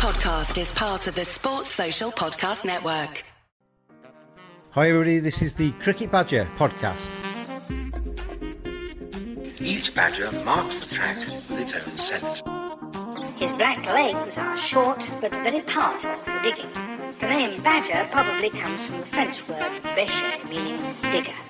podcast is part of the Sports Social Podcast Network. Hi, everybody. This is the Cricket Badger podcast. Each badger marks the track with its own scent. His black legs are short but very powerful for digging. The name badger probably comes from the French word bêcher, meaning digger.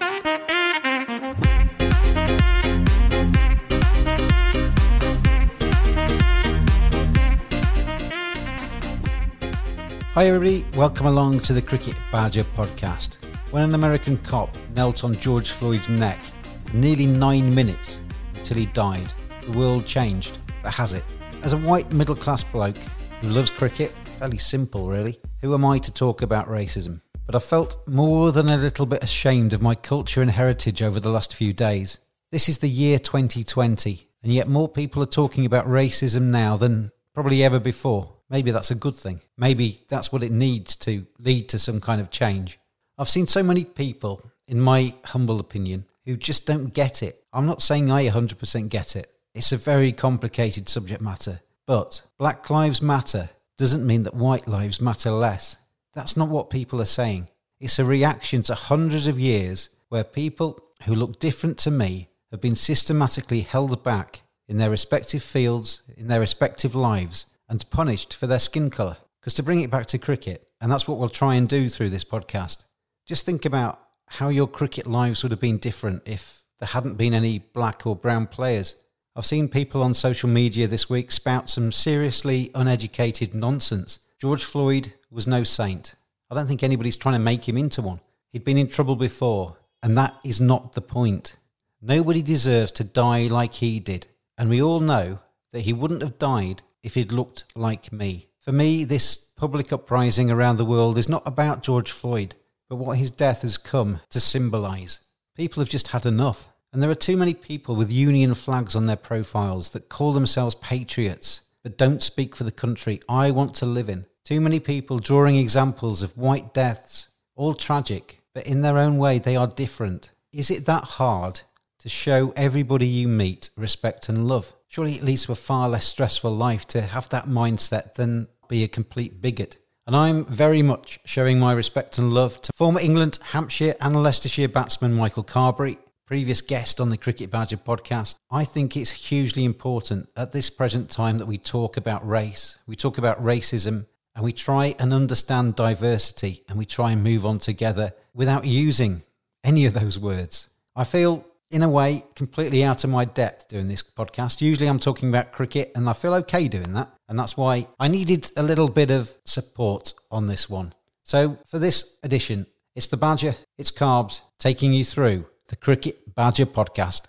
Hi, everybody. Welcome along to the Cricket Badger podcast. When an American cop knelt on George Floyd's neck for nearly nine minutes until he died, the world changed. But has it? As a white middle class bloke who loves cricket, fairly simple really, who am I to talk about racism? But I felt more than a little bit ashamed of my culture and heritage over the last few days. This is the year 2020, and yet more people are talking about racism now than probably ever before. Maybe that's a good thing. Maybe that's what it needs to lead to some kind of change. I've seen so many people, in my humble opinion, who just don't get it. I'm not saying I 100% get it. It's a very complicated subject matter. But Black Lives Matter doesn't mean that white lives matter less. That's not what people are saying. It's a reaction to hundreds of years where people who look different to me have been systematically held back in their respective fields, in their respective lives, and punished for their skin colour. Because to bring it back to cricket, and that's what we'll try and do through this podcast, just think about how your cricket lives would have been different if there hadn't been any black or brown players. I've seen people on social media this week spout some seriously uneducated nonsense. George Floyd was no saint. I don't think anybody's trying to make him into one. He'd been in trouble before, and that is not the point. Nobody deserves to die like he did, and we all know that he wouldn't have died if he'd looked like me. For me, this public uprising around the world is not about George Floyd, but what his death has come to symbolise. People have just had enough. And there are too many people with union flags on their profiles that call themselves patriots, but don't speak for the country I want to live in. Too many people drawing examples of white deaths, all tragic, but in their own way they are different. Is it that hard to show everybody you meet respect and love? Surely it leads to a far less stressful life to have that mindset than be a complete bigot. And I'm very much showing my respect and love to former England, Hampshire, and Leicestershire batsman Michael Carberry, previous guest on the Cricket Badger podcast. I think it's hugely important at this present time that we talk about race, we talk about racism, and we try and understand diversity and we try and move on together without using any of those words. I feel in a way, completely out of my depth doing this podcast. Usually I'm talking about cricket and I feel okay doing that. And that's why I needed a little bit of support on this one. So for this edition, it's the Badger, it's Carbs, taking you through the Cricket Badger podcast.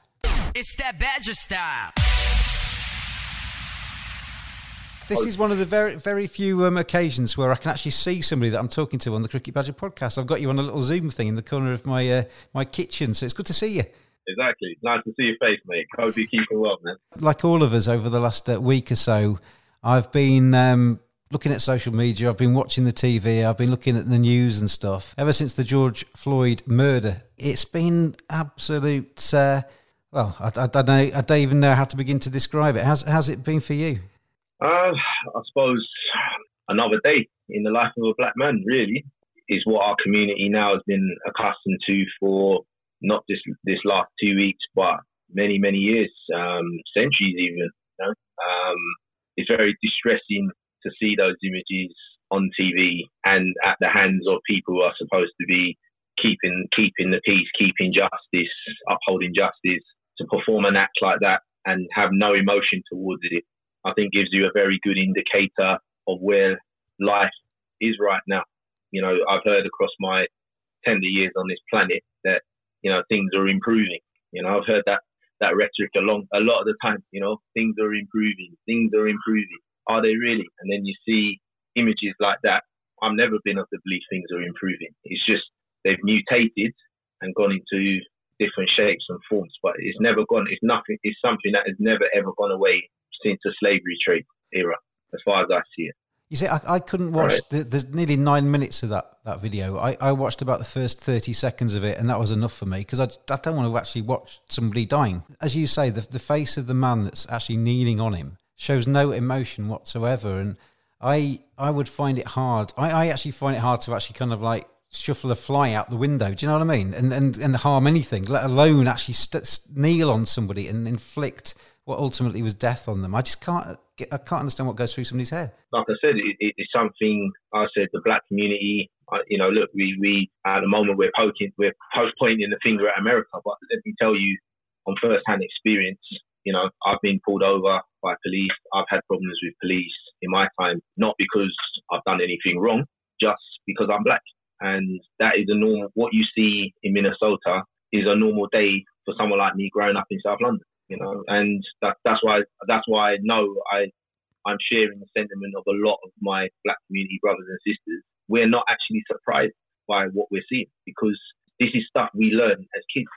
It's that Badger style. This is one of the very, very few um, occasions where I can actually see somebody that I'm talking to on the Cricket Badger podcast. I've got you on a little Zoom thing in the corner of my uh, my kitchen, so it's good to see you. Exactly. Nice to see your face, mate. Hope you're keeping well, man. Like all of us over the last uh, week or so, I've been um, looking at social media. I've been watching the TV. I've been looking at the news and stuff. Ever since the George Floyd murder, it's been absolute. Uh, well, I, I, don't know. I don't even know how to begin to describe it. How's how's it been for you? Uh, I suppose another day in the life of a black man, really, is what our community now has been accustomed to for not just this last two weeks, but many, many years, um, centuries even. You know? um, it's very distressing to see those images on TV and at the hands of people who are supposed to be keeping keeping the peace, keeping justice, upholding justice. To perform an act like that and have no emotion towards it, I think gives you a very good indicator of where life is right now. You know, I've heard across my tender years on this planet that you know things are improving. You know, I've heard that that rhetoric a long a lot of the time. You know, things are improving, things are improving. Are they really? And then you see images like that. I've never been of the belief things are improving. It's just they've mutated and gone into different shapes and forms, but it's never gone. It's nothing. It's something that has never ever gone away since the slavery trade era, as far as I see it. You see, I, I couldn't watch. Right. The, there's nearly nine minutes of that that video. I, I watched about the first thirty seconds of it, and that was enough for me because I, I don't want to actually watch somebody dying. As you say, the the face of the man that's actually kneeling on him shows no emotion whatsoever, and I I would find it hard. I, I actually find it hard to actually kind of like shuffle a fly out the window. Do you know what I mean? And and, and harm anything, let alone actually st- kneel on somebody and inflict what ultimately was death on them. I just can't I can't understand what goes through somebody's head. Like I said, it, it, it's something I said the black community. You know, look, we we at the moment we're poking, we're pointing the finger at America, but let me tell you, on first-hand experience, you know, I've been pulled over by police. I've had problems with police in my time, not because I've done anything wrong, just because I'm black. And that is a normal, what you see in Minnesota is a normal day for someone like me growing up in South London, you know, and that, that's why, that's why I know I, I'm sharing the sentiment of a lot of my black community brothers and sisters. We're not actually surprised by what we're seeing because this is stuff we learn as kids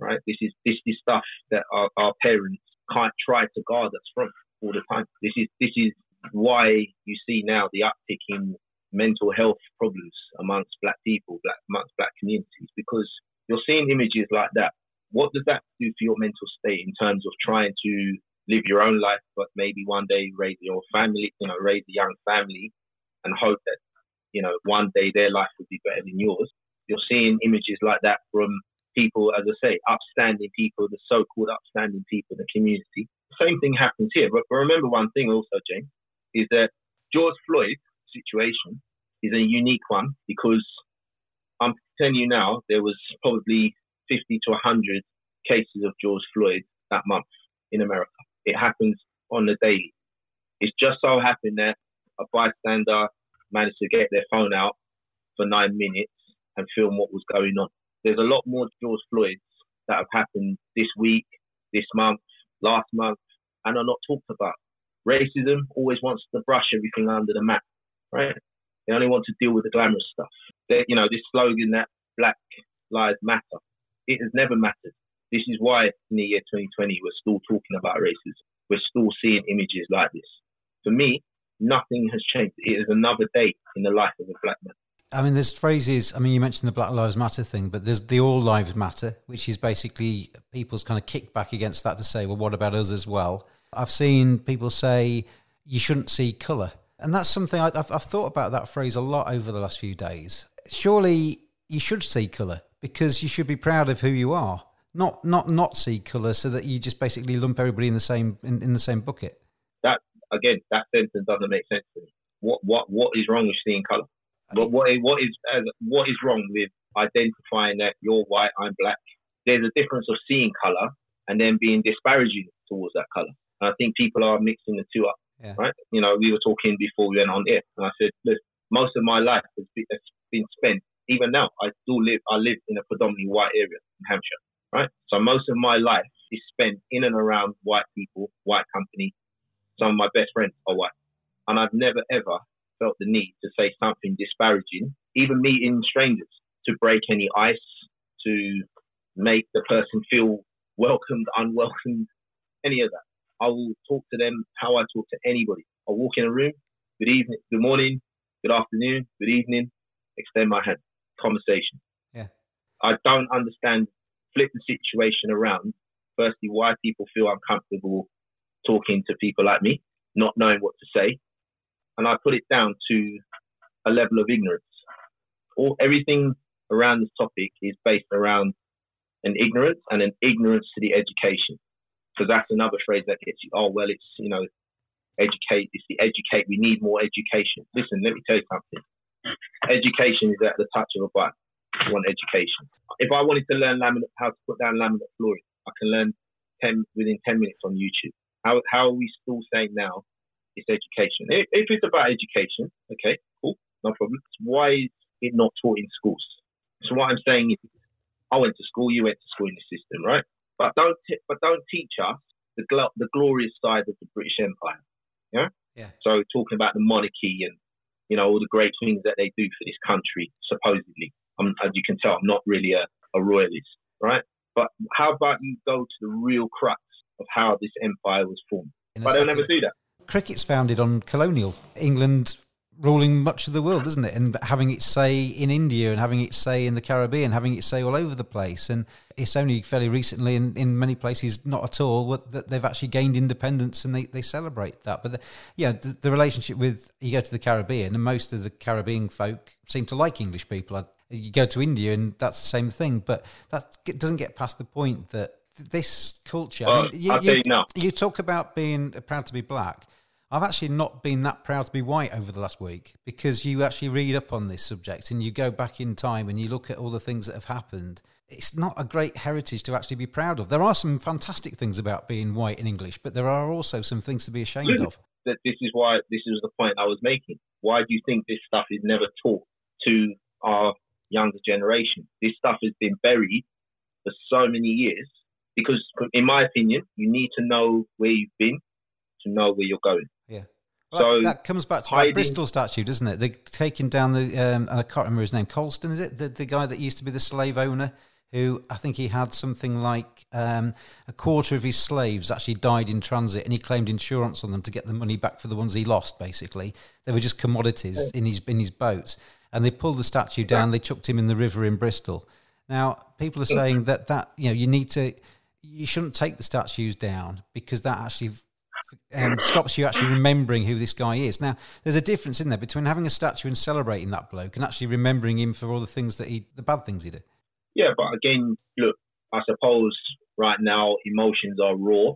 right? This is this is stuff that our, our parents can't try to guard us from all the time. This is this is why you see now the uptick in mental health problems amongst black people, black amongst black communities, because you're seeing images like that. What does that do for your mental state in terms of trying to live your own life, but maybe one day raise your family, you know, raise a young family and hope that, you know, one day their life will be better than yours. You're seeing images like that from people, as I say, upstanding people, the so-called upstanding people in the community. Same thing happens here. But remember one thing also, James, is that George Floyd's situation is a unique one because I'm telling you now, there was probably 50 to 100 cases of George Floyd that month in America. It happens on the daily. It's just so happened that a bystander managed to get their phone out for nine minutes and film what was going on. There's a lot more George Floyds that have happened this week, this month, last month, and are not talked about. Racism always wants to brush everything under the mat, right? They only want to deal with the glamorous stuff. They, you know, this slogan that Black Lives Matter, it has never mattered. This is why in the year 2020 we're still talking about racism. We're still seeing images like this. For me, nothing has changed. It is another day in the life of a black man. I mean, there's phrases. I mean, you mentioned the Black Lives Matter thing, but there's the All Lives Matter, which is basically people's kind of kickback against that to say, well, what about us as well? I've seen people say you shouldn't see colour. And that's something I, have I've thought about that phrase a lot over the last few days. Surely you should see colour because you should be proud of who you are, not not not see colour so that you just basically lump everybody in the same in, in the same bucket. That again, that sentence doesn't make sense to me. What what what is wrong with seeing colour? But what is, what is what is wrong with identifying that you're white, I'm black? There's a difference of seeing color and then being disparaging towards that color. And I think people are mixing the two up, yeah. right? You know, we were talking before we went on air, and I said, look, most of my life has been spent. Even now, I still live. I live in a predominantly white area in Hampshire, right? So most of my life is spent in and around white people, white company. Some of my best friends are white, and I've never ever felt the need to say something disparaging, even meeting strangers, to break any ice, to make the person feel welcomed, unwelcomed, any of that. I will talk to them how I talk to anybody. I walk in a room, good evening, good morning, good afternoon, good evening, extend my hand, conversation. Yeah. I don't understand, flip the situation around. Firstly, why people feel uncomfortable talking to people like me, not knowing what to say, and I put it down to a level of ignorance. All everything around this topic is based around an ignorance and an ignorance to the education. Because that's another phrase that gets you, oh well, it's you know, educate. It's the educate. We need more education. Listen, let me tell you something. Education is at the touch of a button. I want education. If I wanted to learn laminate, how to put down laminate flooring, I can learn ten within ten minutes on YouTube. How how are we still saying now it's education. If it's about education, okay, cool, no problem. Why is it not taught in schools? So what I'm saying is, I went to school, you went to school in the system, right? But don't t- but don't teach us the gl- the glorious side of the British Empire. Yeah. Yeah. So talking about the monarchy and you know all the great things that they do for this country, supposedly. I'm, as you can tell, I'm not really a, a royalist, right? But how about you go to the real crux of how this empire was formed? But they'll never do that cricket's founded on colonial. England ruling much of the world, isn't it? And having its say in India and having its say in the Caribbean, having its say all over the place. And it's only fairly recently, in, in many places, not at all, that they've actually gained independence and they, they celebrate that. But the, yeah, the, the relationship with you go to the Caribbean, and most of the Caribbean folk seem to like English people. You go to India, and that's the same thing. But that doesn't get past the point that this culture. Well, I mean, you, you you talk about being proud to be black. I've actually not been that proud to be white over the last week because you actually read up on this subject and you go back in time and you look at all the things that have happened. It's not a great heritage to actually be proud of. There are some fantastic things about being white in English, but there are also some things to be ashamed of. That this is why this is the point I was making. Why do you think this stuff is never taught to our younger generation? This stuff has been buried for so many years because, in my opinion, you need to know where you've been to know where you're going. Well, So, that, comes back to hiding- that Bristol statue, doesn't it? They're taking down the, um, and I can't remember his name, Colston, is it? The, the guy that used to be the slave owner, who I think he had something like um, a quarter of his slaves actually died in transit, and he claimed insurance on them to get the money back for the ones he lost, basically. They were just commodities in his, in his boats. And they pulled the statue down, they chucked him in the river in Bristol. Now, people are saying that, that you know, you need to, you shouldn't take the statues down because that actually um, stops you actually remembering who this guy is. Now, there's a difference in there between having a statue and celebrating that bloke and actually remembering him for all the things that he, the bad things he did. Yeah, but again, look, I suppose right now emotions are raw,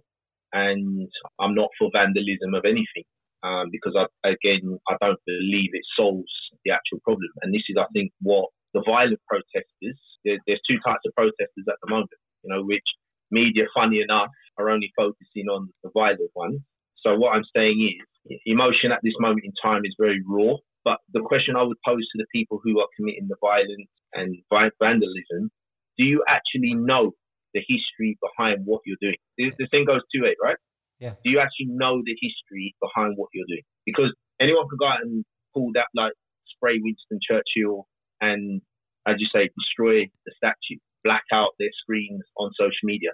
and I'm not for vandalism of anything um, because, I, again, I don't believe it solves the actual problem. And this is, I think, what the violent protesters. There, there's two types of protesters at the moment, you know, which media, funny enough, are only focusing on the violent ones. So what I'm saying is, emotion at this moment in time is very raw. But the question I would pose to the people who are committing the violence and vandalism, do you actually know the history behind what you're doing? This, this thing goes two way, right? Yeah. Do you actually know the history behind what you're doing? Because anyone could go out and pull that, like, spray Winston Churchill and, as you say, destroy the statue, black out their screens on social media.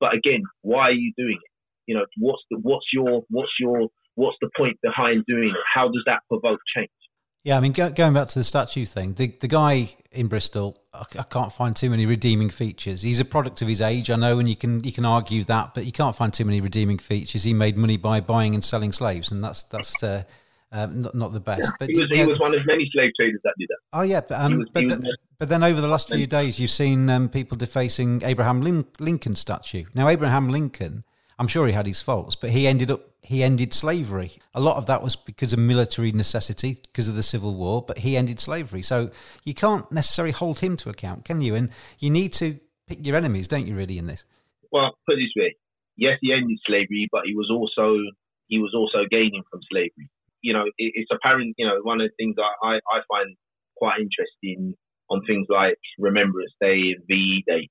But again, why are you doing it? You know, what's the what's your what's your what's the point behind doing it? How does that provoke change? Yeah, I mean, go, going back to the statue thing, the, the guy in Bristol, I, I can't find too many redeeming features. He's a product of his age, I know, and you can you can argue that, but you can't find too many redeeming features. He made money by buying and selling slaves, and that's that's uh, um, not not the best. But He was, he yeah, was one of many slave traders that did that. Oh yeah, but, um, was- but, th- but then over the last few days, you've seen um, people defacing Abraham Lin- Lincoln's statue. Now, Abraham Lincoln, I'm sure he had his faults, but he ended up he ended slavery. A lot of that was because of military necessity, because of the Civil War. But he ended slavery, so you can't necessarily hold him to account, can you? And you need to pick your enemies, don't you? Really, in this. Well, put it this way: yes, he ended slavery, but he was also he was also gaining from slavery. You know, it, it's apparent. You know, one of the things I, I, I find quite interesting on things like Remembrance Day and VE Day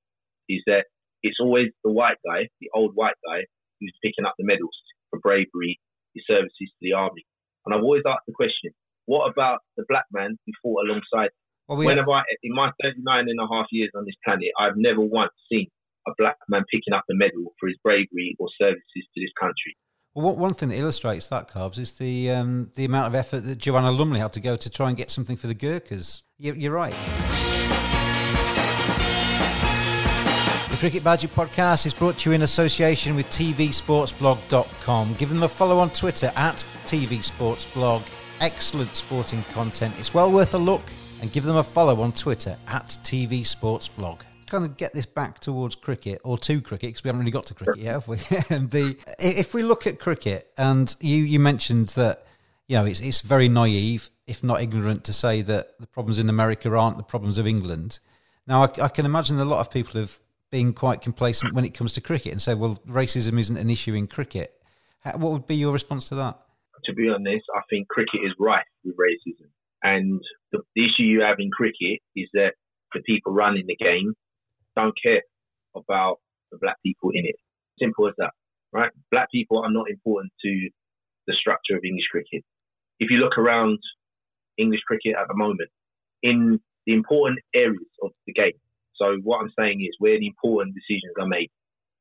is that it's always the white guy, the old white guy, who's picking up the medals for bravery, his services to the army. And I've always asked the question: What about the black man who fought alongside? Well, we when have I, in my 39 and a half years on this planet, I've never once seen a black man picking up a medal for his bravery or services to this country. Well, one- one thing that illustrates that, Carbs, is the um, the amount of effort that Joanna Lumley had to go to try and get something for the Gurkhas. You're, you're right. The Cricket Badger podcast is brought to you in association with TVSportsblog.com. Give them a follow on Twitter at TVSportsblog. Excellent sporting content. It's well worth a look. And give them a follow on Twitter at TVSportsblog. Kind of get this back towards cricket or to cricket because we haven't really got to cricket yet, have we? and the if we look at cricket, and you you mentioned that you know it's it's very naive, if not ignorant, to say that the problems in America aren't the problems of England. Now, I, I can imagine a lot of people have been quite complacent when it comes to cricket and say, well, racism isn't an issue in cricket. How, what would be your response to that? To be honest, I think cricket is rife with racism. And the, the issue you have in cricket is that the people running the game don't care about the black people in it. Simple as that, right? Black people are not important to the structure of English cricket. If you look around English cricket at the moment, in the important areas of the game, so what I'm saying is where the important decisions are made,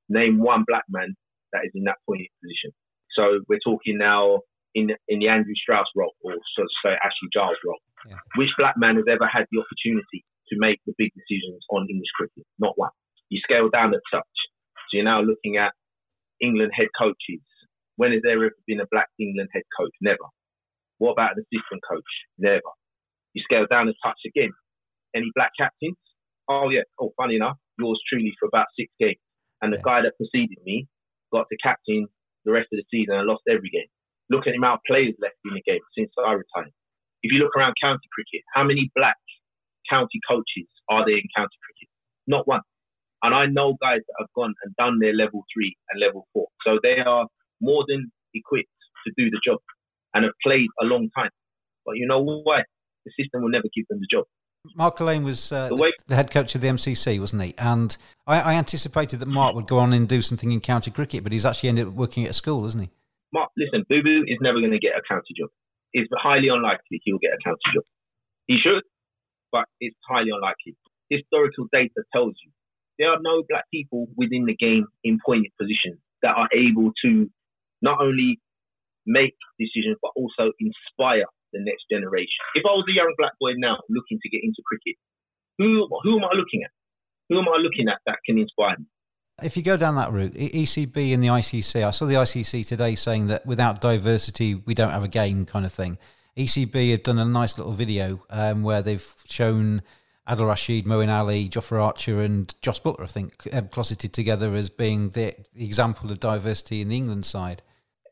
name one black man that is in that point position. So we're talking now in in the Andrew Strauss role, or so to say Ashley Giles role. Yeah. Which black man has ever had the opportunity to make the big decisions on English cricket? Not one. You scale down a touch, so you're now looking at England head coaches. When has there ever been a black England head coach? Never. What about an assistant coach? Never. You scale down a touch again. Any black captains? Oh yeah. Oh, funny enough, yours truly for about six games, and the Yeah. guy that preceded me got to captain the rest of the season and lost every game. Look at the amount of players left in the game since I retired. If you look around county cricket, how many black county coaches are there in county cricket? Not one. And I know guys that have gone and done their level three and level four. So they are more than equipped to do the job and have played a long time. But you know what? The system will never give them the job. Mark Alleyne was uh, The the, head coach of the MCC, wasn't he? And I, I anticipated that Mark would go on and do something in county cricket, but he's actually ended up working at a school, isn't he? Mark, listen, Boo Boo is never going to get a county job. It's highly unlikely he'll get a county job. He should, but it's highly unlikely. Historical data tells you there are no black people within the game in poignant positions that are able to not only make decisions but also inspire the next generation. If I was a young black boy now looking to get into cricket, who who am I looking at? Who am I looking at that can inspire me? If you go down that route, ECB and the ICC, I saw the ICC today saying that without diversity, we don't have a game kind of thing. ECB have done a nice little video um, where they've shown Adil Rashid, Moeen Ali, Jofra Archer, and Jos Buttler, I think, um, closeted together as being the, the example of diversity in the England side.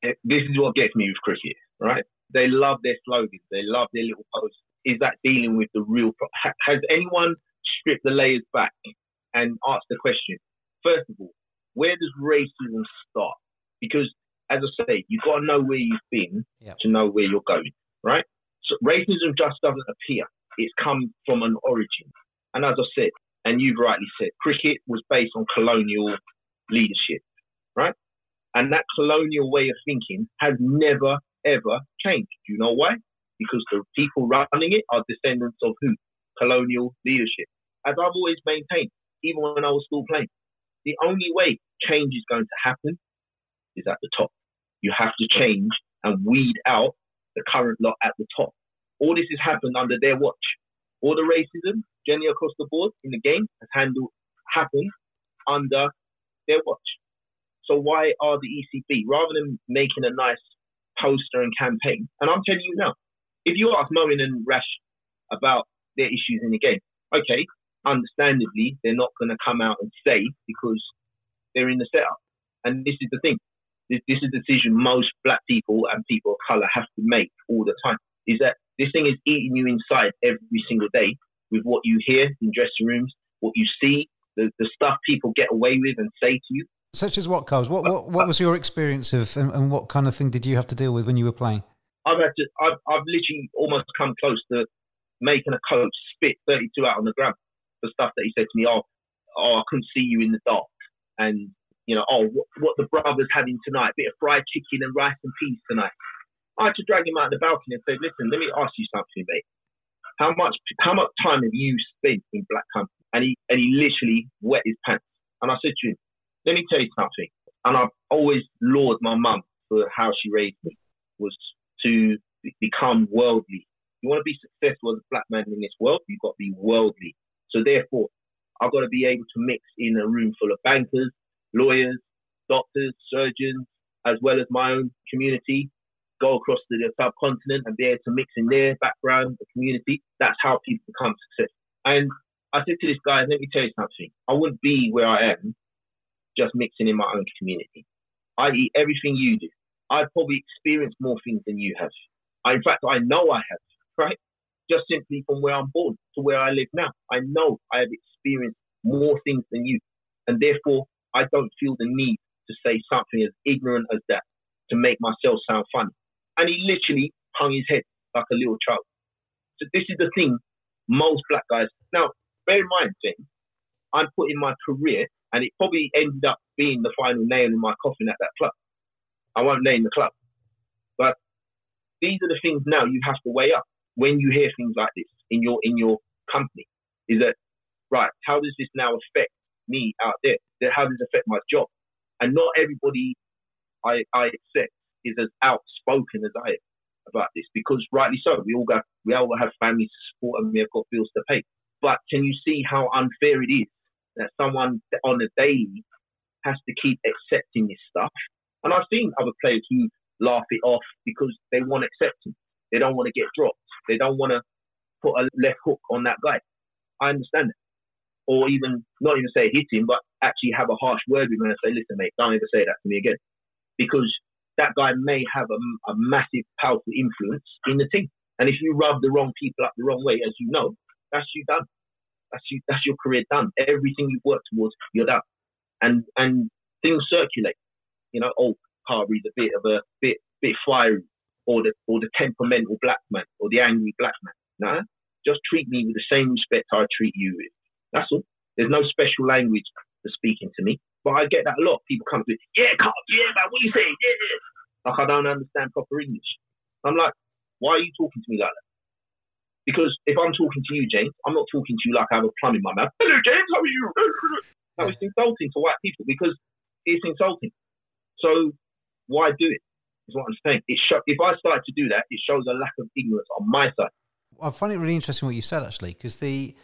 this is what gets me with cricket, right? They love their slogans, they love their little posts. Is that dealing with the real? Pro- has anyone stripped the layers back and asked the question? First of all, where does racism start? Because, as I say, you've got to know where you've been Yep. to know where you're going, right? So racism just doesn't appear; it's come from an origin. And as I said, and you've rightly said, cricket was based on colonial leadership, right? And that colonial way of thinking has never, ever change. Do you know why? Because the people running it are descendants of who? Colonial leadership. As I've always maintained, even when I was still playing, the only way change is going to happen is at the top. You have to change and weed out the current lot at the top. All this has happened under their watch. All the racism, generally across the board in the game, has handled happened under their watch. So why are the ECB rather than making a nice poster and campaign? And I'm telling you now, if you ask Moeen and Rash about their issues in the game, okay, understandably they're not going to come out and say because they're in the setup. And this is the thing. This, this is a decision most black people and people of color have to make all the time. Is that this thing is eating you inside every single day with what you hear in dressing rooms, what you see, the, the stuff people get away with and say to you. Such as what, Coles? What, what, what was your experience of, and, and what kind of thing did you have to deal with when you were playing? I've had to, I've, I've literally almost come close to making a coach spit 32 out on the ground for stuff that he said to me. Oh, oh, I couldn't see you in the dark, and you know, oh, what, what the brothers having tonight? bit of fried chicken and rice and peas tonight. I had to drag him out the balcony and say, listen, let me ask you something, mate. How much, how much time have you spent in Black Company? And he, and he literally wet his pants. And I said to him, let me tell you something. And I've always lauded my mum for how she raised me was to become worldly. You want to be successful as a black man in this world, you've got to be worldly. So therefore, I've got to be able to mix in a room full of bankers, lawyers, doctors, surgeons, as well as my own community, go across to the subcontinent and be able to mix in their background, the community. That's how people become successful. And I said to this guy, let me tell you something. I wouldn't be where I am just mixing in my own community. I eat everything you do. I've probably experienced more things than you have. I, in fact, I know I have, right? Just simply from where I'm born to where I live now. I know I have experienced more things than you. And therefore, I don't feel the need to say something as ignorant as that to make myself sound funny. And he literally hung his head like a little child. So this is the thing most black guys. Now, bear in mind, James, I'm putting my career, and it probably ended up being the final nail in my coffin at that club. I won't name the club, but these are the things now you have to weigh up when you hear things like this in your in your company. Is that right? How does this now affect me out there? How does it affect my job? And not everybody I, I accept is as outspoken as I am about this because rightly so. We all got we all have families to support and we have got bills to pay. But can you see how unfair it is that someone on a daily has to keep accepting this stuff? And I've seen other players who laugh it off because they want acceptance. They don't want to get dropped. They don't want to put a left hook on that guy. I understand it. Or even not even say hit him, but actually have a harsh word with him and say, listen, mate, don't ever say that to me again. Because that guy may have a, a massive, powerful influence in the team. And if you rub the wrong people up the wrong way, as you know, that's you done. That's you. That's your career done. Everything you've worked towards, you're done. And and things circulate. You know, oh, Carberry's a bit of a bit bit fiery, or the or the temperamental black man, or the angry black man. No, just treat me with the same respect I treat you with. That's all. There's no special language for speaking to me. But I get that a lot. People come to me, yeah, Carl, yeah, man, what you saying? Yeah, yeah. Like I don't understand proper English. I'm like, why are you talking to me like that? Because if I'm talking to you, James, I'm not talking to you like I have a plum in my mouth. Hello, James, how are you? That was insulting to white people because it's insulting. So why do it? Is what I'm saying. It show, if I start to do that, it shows a lack of ignorance on my side. I find it really interesting what you said actually, because the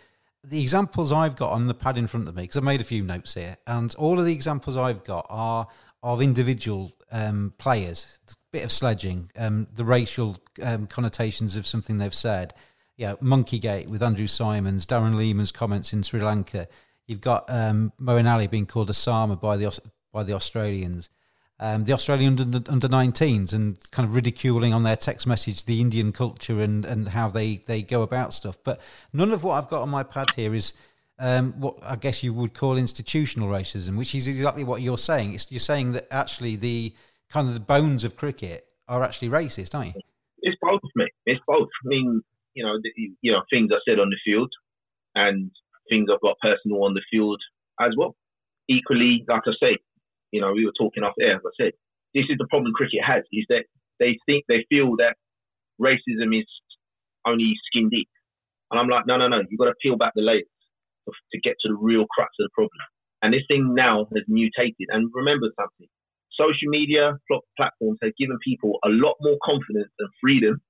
the examples I've got on the pad in front of me, because I made a few notes here, and all of the examples I've got are of individual um, players. A bit of sledging, um, the racial um, connotations of something they've said. Yeah, Monkeygate with Andrew Symonds, Darren Lehmann's comments in Sri Lanka. You've got um, Moeen Ali being called Osama by the by the Australians um, the Australian under, under 19s and kind of ridiculing on their text message the Indian culture and, and how they, they go about stuff. But none of what I've got on my pad here is um, what I guess you would call institutional racism, which is exactly what you're saying. It's, you're saying that actually the kind of the bones of cricket are actually racist, aren't you? It's both, mate. It's both. I mean, you know, the, you know, things I said on the field and things I've got personal on the field as well. Equally, like I say, you know, we were talking off air, as I said, this is the problem cricket has, is that they think, they feel that racism is only skin deep. And I'm like, no, no, no, you've got to peel back the layers to get to the real crux of the problem. And this thing now has mutated. And remember something, social media platforms have given people a lot more confidence and freedom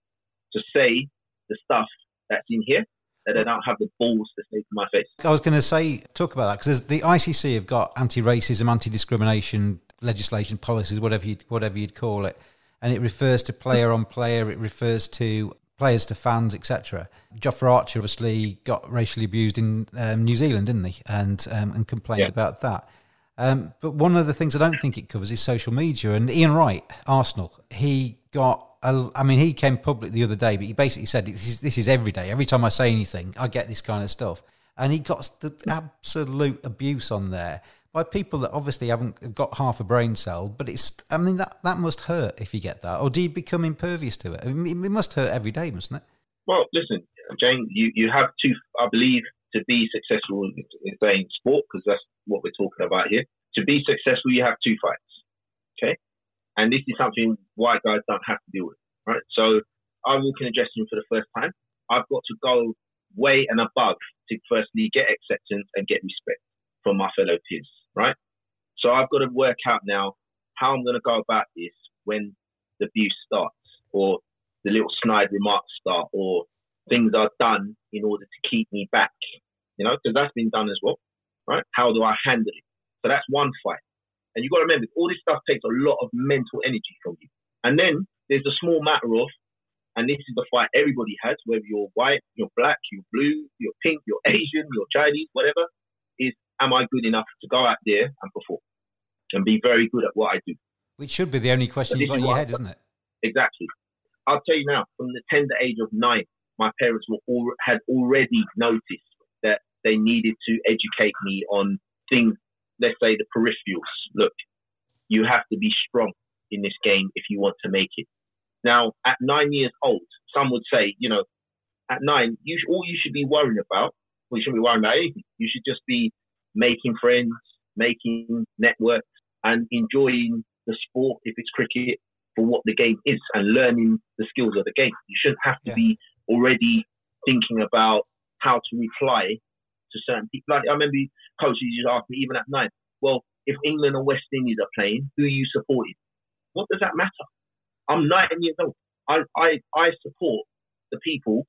to say the stuff that's in here that they don't have the balls to say to my face. I was going to say, talk about that because the ICC have got anti-racism, anti-discrimination legislation, policies, whatever you whatever you'd call it, and it refers to player on player. It refers to players to fans, etc. Jofra Archer obviously got racially abused in um, New Zealand, didn't he? And um, and complained yeah. about that. Um, but one of the things I don't think it covers is social media. And Ian Wright, Arsenal, he got I mean, he came public the other day, but he basically said this is this is every day. Every time I say anything, I get this kind of stuff, and he got the absolute abuse on there by people that obviously haven't got half a brain cell. But it's, I mean, that that must hurt if you get that, or do you become impervious to it? I mean, it must hurt every day, mustn't it? Well, listen, Jane, you you have to, I believe, to be successful in, in saying sport because that's what we're talking about here. To be successful, you have two fights. Okay, and this is something white guys don't have to deal with, right? So I walk in a dressing room for the first time. I've got to go way and above to firstly get acceptance and get respect from my fellow peers, right? So I've got to work out now how I'm going to go about this when the abuse starts or the little snide remarks start or things are done in order to keep me back, you know, because that's been done as well, right? How do I handle it? So that's one fight. And you've got to remember, all this stuff takes a lot of mental energy from you. And then there's a small matter of, and this is the fight everybody has, whether you're white, you're black, you're blue, you're pink, you're Asian, you're Chinese, whatever, is am I good enough to go out there and perform and be very good at what I do? Which should be the only question you've got in your head, isn't it? Exactly. I'll tell you now, from the tender age of nine, my parents were all, had already noticed that they needed to educate me on things let's say the peripherals. Look, you have to be strong in this game if you want to make it. Now, at nine years old, some would say, you know, at nine, you all you should be worrying about, well, you shouldn't be worrying about anything. You should just be making friends, making networks, and enjoying the sport if it's cricket for what the game is and learning the skills of the game. You shouldn't have to yeah. be already thinking about how to reply to certain people. Like I remember coaches used to ask me even at night, well, if England and West Indies are playing, who are you supporting? What does that matter? I'm 19 years old. I, I, I support the people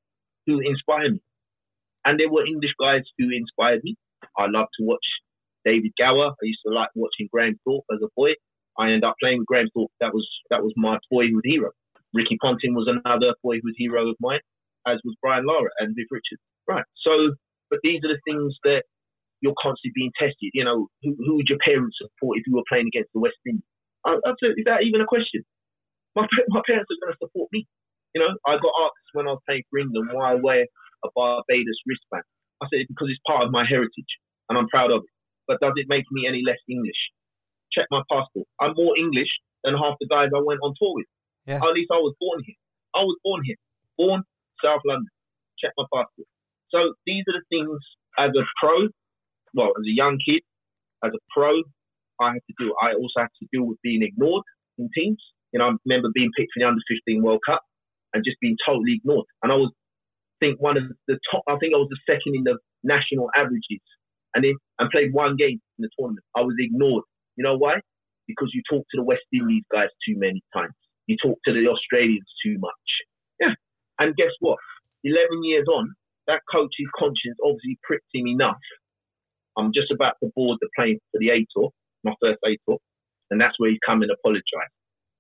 who inspire me. And there were English guys who inspired me. I love to watch David Gower. I used to like watching Graham Thorpe as a boy. I ended up playing with Graham Thorpe. That was that was my boyhood hero. Ricky Ponting was another boyhood hero of mine, as was Brian Lara and Viv Richards. Right. So, but these are the things that you're constantly being tested. You know, who, who would your parents support if you were playing against the West Indies? I, I, is that even a question? My, my parents are going to support me. You know, I got asked when I was playing for England why I wear a Barbados wristband. I said because it's part of my heritage and I'm proud of it. But does it make me any less English? Check my passport. I'm more English than half the guys I went on tour with. Yeah. At least I was born here. I was born here. Born South London. Check my passport. So these are the things as a pro, well, as a young kid, as a pro, I had to do. I also had to deal with being ignored in teams. You know, I remember being picked for the under 15 World Cup and just being totally ignored. And I was, I think one of the top. I think I was the second in the national averages, and then and played one game in the tournament. I was ignored. You know why? Because you talk to the West Indies guys too many times. You talk to the Australians too much. Yeah. And guess what? 11 years on, that coach's conscience obviously pricked him enough. I'm just about to board the plane for the A tour, my first A tour, and that's where he come and apologise.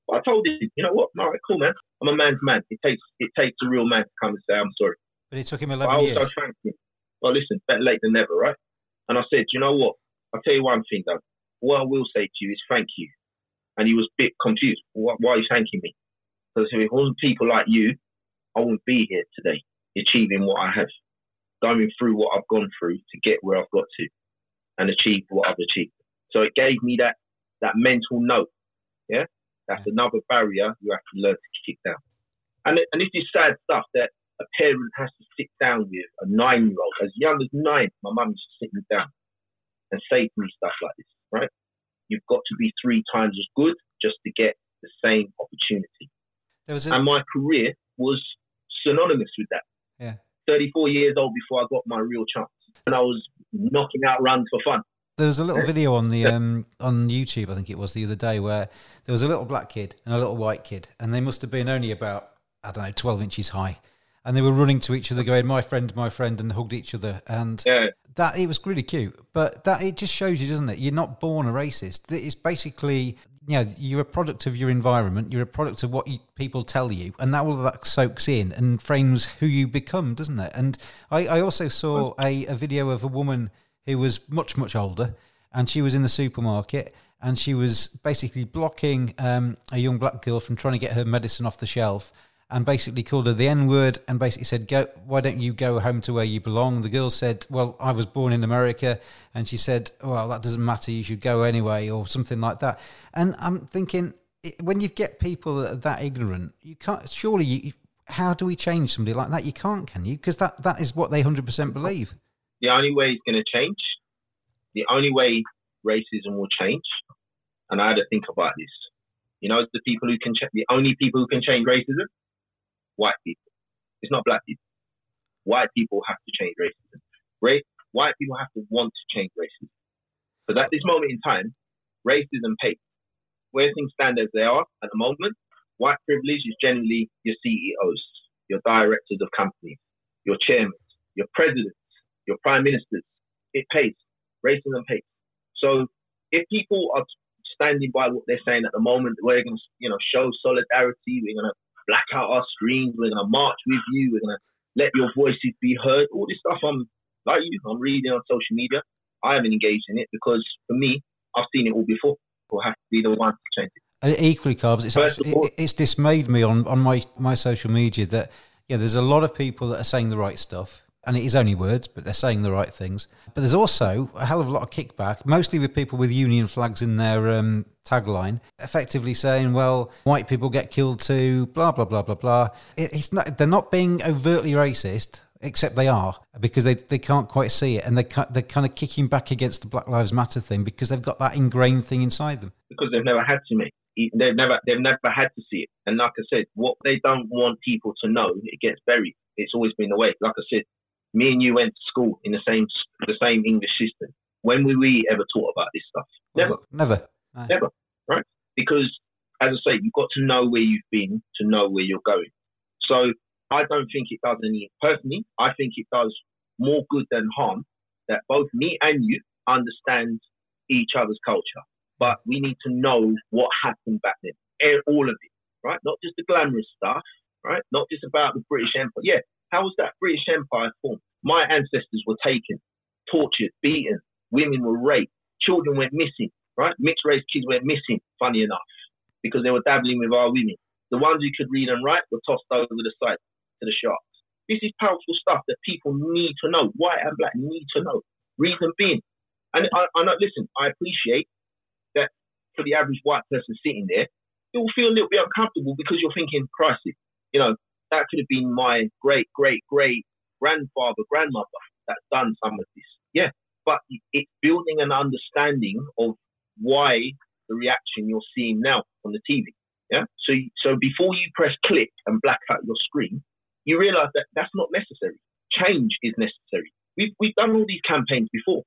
But I told him, you know what? All right, cool, man. I'm a man's man. It takes it takes a real man to come and say I'm sorry. But it took him But 11 I also years. thanked him. Well, listen, better late than never, right? And I said, you know what? I'll tell you one thing, though. What I will say to you is thank you. And he was a bit confused. Why, why are you thanking me? Because if it wasn't people like you, I wouldn't be here today, achieving what I have, going through what I've gone through to get where I've got to, and achieve what I've achieved. So it gave me that that mental note. Yeah, that's another barrier you have to learn to kick down. And and this is sad stuff that a parent has to sit down with a nine-year-old, as young as nine. My mum used to sit me down and say to me stuff like this, right? You've got to be three times as good just to get the same opportunity. There was a, And my career was synonymous with that. Yeah. 34 years old before I got my real chance. And I was knocking out runs for fun. There was a little video on the um, on YouTube, I think it was the other day, where there was a little black kid and a little white kid, and they must have been only about I don't know twelve inches high, and they were running to each other, going "my friend, my friend," and hugged each other, and Yeah. that it was really cute. But that it just shows you, doesn't it? You're not born a racist. It's basically you know you're a product of your environment. You're a product of what you, people tell you, and that all that soaks in and frames who you become, doesn't it? And I, I also saw a, a video of a woman who was much much older, and she was in the supermarket. And she was basically blocking um, a young black girl from trying to get her medicine off the shelf and basically called her the N word and basically said, "Go, why don't you go home to where you belong?" The girl said, "Well, I was born in America," and she said, "Well, that doesn't matter. You should go anyway," or something like that. And I'm thinking, when you get people that are that ignorant, you can't. Surely, you, how do we change somebody like that? You can't, can you? Because that that is what they hundred percent believe. The only way it's going to change, the only way racism will change, and I had to think about this. You know, the people who can, ch- the only people who can change racism, white people. It's not black people. White people have to change racism. Ra- white people have to want to change racism. Because at this moment in time, racism pays. Where things stand as they are at the moment, white privilege is generally your CEOs, your directors of companies, your chairmen, your presidents, your prime ministers. It pays. Racism pays. So if people are standing by what they're saying at the moment, we're going to, you know, show solidarity. We're going to black out our screens. We're going to march with you. We're going to let your voices be heard. All this stuff, I'm like you. I'm reading on social media. I haven't engaged in it because for me, I've seen it all before. We'll have to be the one to change it. And equally, carbs. It's actually, all- it, it's dismayed me on, on my, my social media that yeah, there's a lot of people that are saying the right stuff, and it is only words, but they're saying the right things. But there's also a hell of a lot of kickback, mostly with people with union flags in their um, tagline, effectively saying, "Well, white people get killed too," blah blah blah blah blah. It, it's not. They're not being overtly racist. Except they are because they, they can't quite see it and they they're kind of kicking back against the Black Lives Matter thing because they've got that ingrained thing inside them. because they've never had to make. They've never they've never had to see it. And like I said, what they don't want people to know, it gets buried. It's always been the way. Like I said, me and you went to school in the same the same English system. When were we ever taught about this stuff? Never, Never. No. never, right? Because as I say, you've got to know where you've been to know where you're going. So I don't think it does any, personally, I think it does more good than harm that both me and you understand each other's culture. But we need to know what happened back then, all of it, right? Not just the glamorous stuff, right? Not just about the British Empire. Yeah, how was that British Empire formed? My ancestors were taken, tortured, beaten, women were raped, children went missing, right? Mixed race kids went missing, funny enough, because they were dabbling with our women. The ones who could read and write were tossed over the side to the sharks. This is powerful stuff that people need to know. White and black need to know. Reason being, and I, I know, listen, I appreciate that for the average white person sitting there, it will feel a little bit uncomfortable because you're thinking, crisis, you know, that could have been my great, great, great grandfather, grandmother that's done some of this. Yeah. But it's building an understanding of why the reaction you're seeing now on the TV. Yeah. So, so before you press click and black out your screen, you realize that that's not necessary. Change is necessary. We've, we've done all these campaigns before.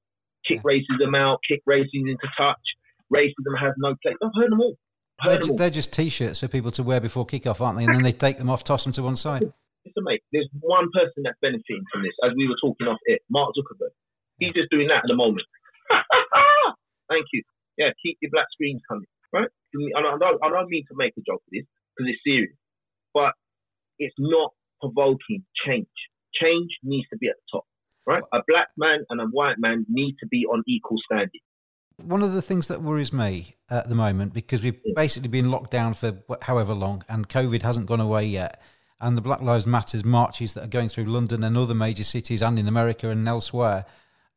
Kick racism out, kick racism into touch, racism has no place. I've heard them all. They're just, they're just, t-shirts for people to wear before kickoff, aren't they? And then they take them off, toss them to one side. Listen, mate, there's one person that's benefiting from this, as we were talking off it, Mark Zuckerberg. He's just doing that at the moment. Thank you. Yeah, keep your black screens coming, right? I don't, I don't mean to make a joke of this because it's serious, but it's not provoking change. Change needs to be at the top, right? A black man and a white man need to be on equal standing. One of the things that worries me at the moment, because we've basically been locked down for however long and COVID hasn't gone away yet, and the Black Lives Matters marches that are going through London and other major cities and in America and elsewhere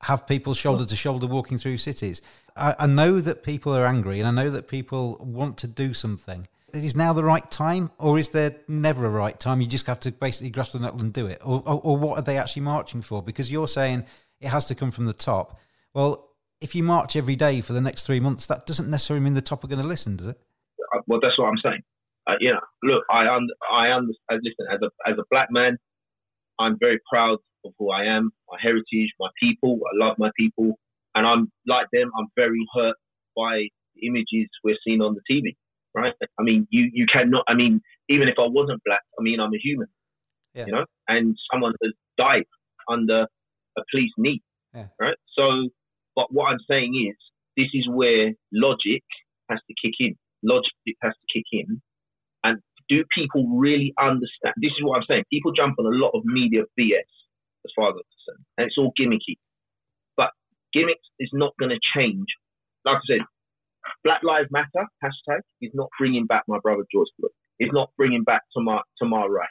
have people shoulder to shoulder walking through cities. I, I know that people are angry and I know that people want to do something. Is now the right time, or is there never a right time? You just have to basically grasp the nettle and do it, or, or, or what are they actually marching for? Because you're saying it has to come from the top. Well, if you march every day for the next three months, that doesn't necessarily mean the top are going to listen, does it? Uh, well, that's what I'm saying. Uh, you know, look, I un- I understand. Listen, as a as a black man, I'm very proud of who I am, my heritage, my people. I love my people, and I'm like them. I'm very hurt by the images we're seeing on the TV. Right? I mean, you you cannot. I mean, even if I wasn't black, I mean, I'm a human. Yeah. You know, and someone has died under a police knee. Yeah. Right? So but what I'm saying is, this is where logic has to kick in. Logic has to kick in. And do people really understand? This is what I'm saying. People jump on a lot of media BS, as far as I'm concerned, and it's all gimmicky. But gimmicks is not going to change. Like I said, Black Lives Matter hashtag is not bringing back my brother George Floyd. It's not bringing back Tamir, Tamir Rice.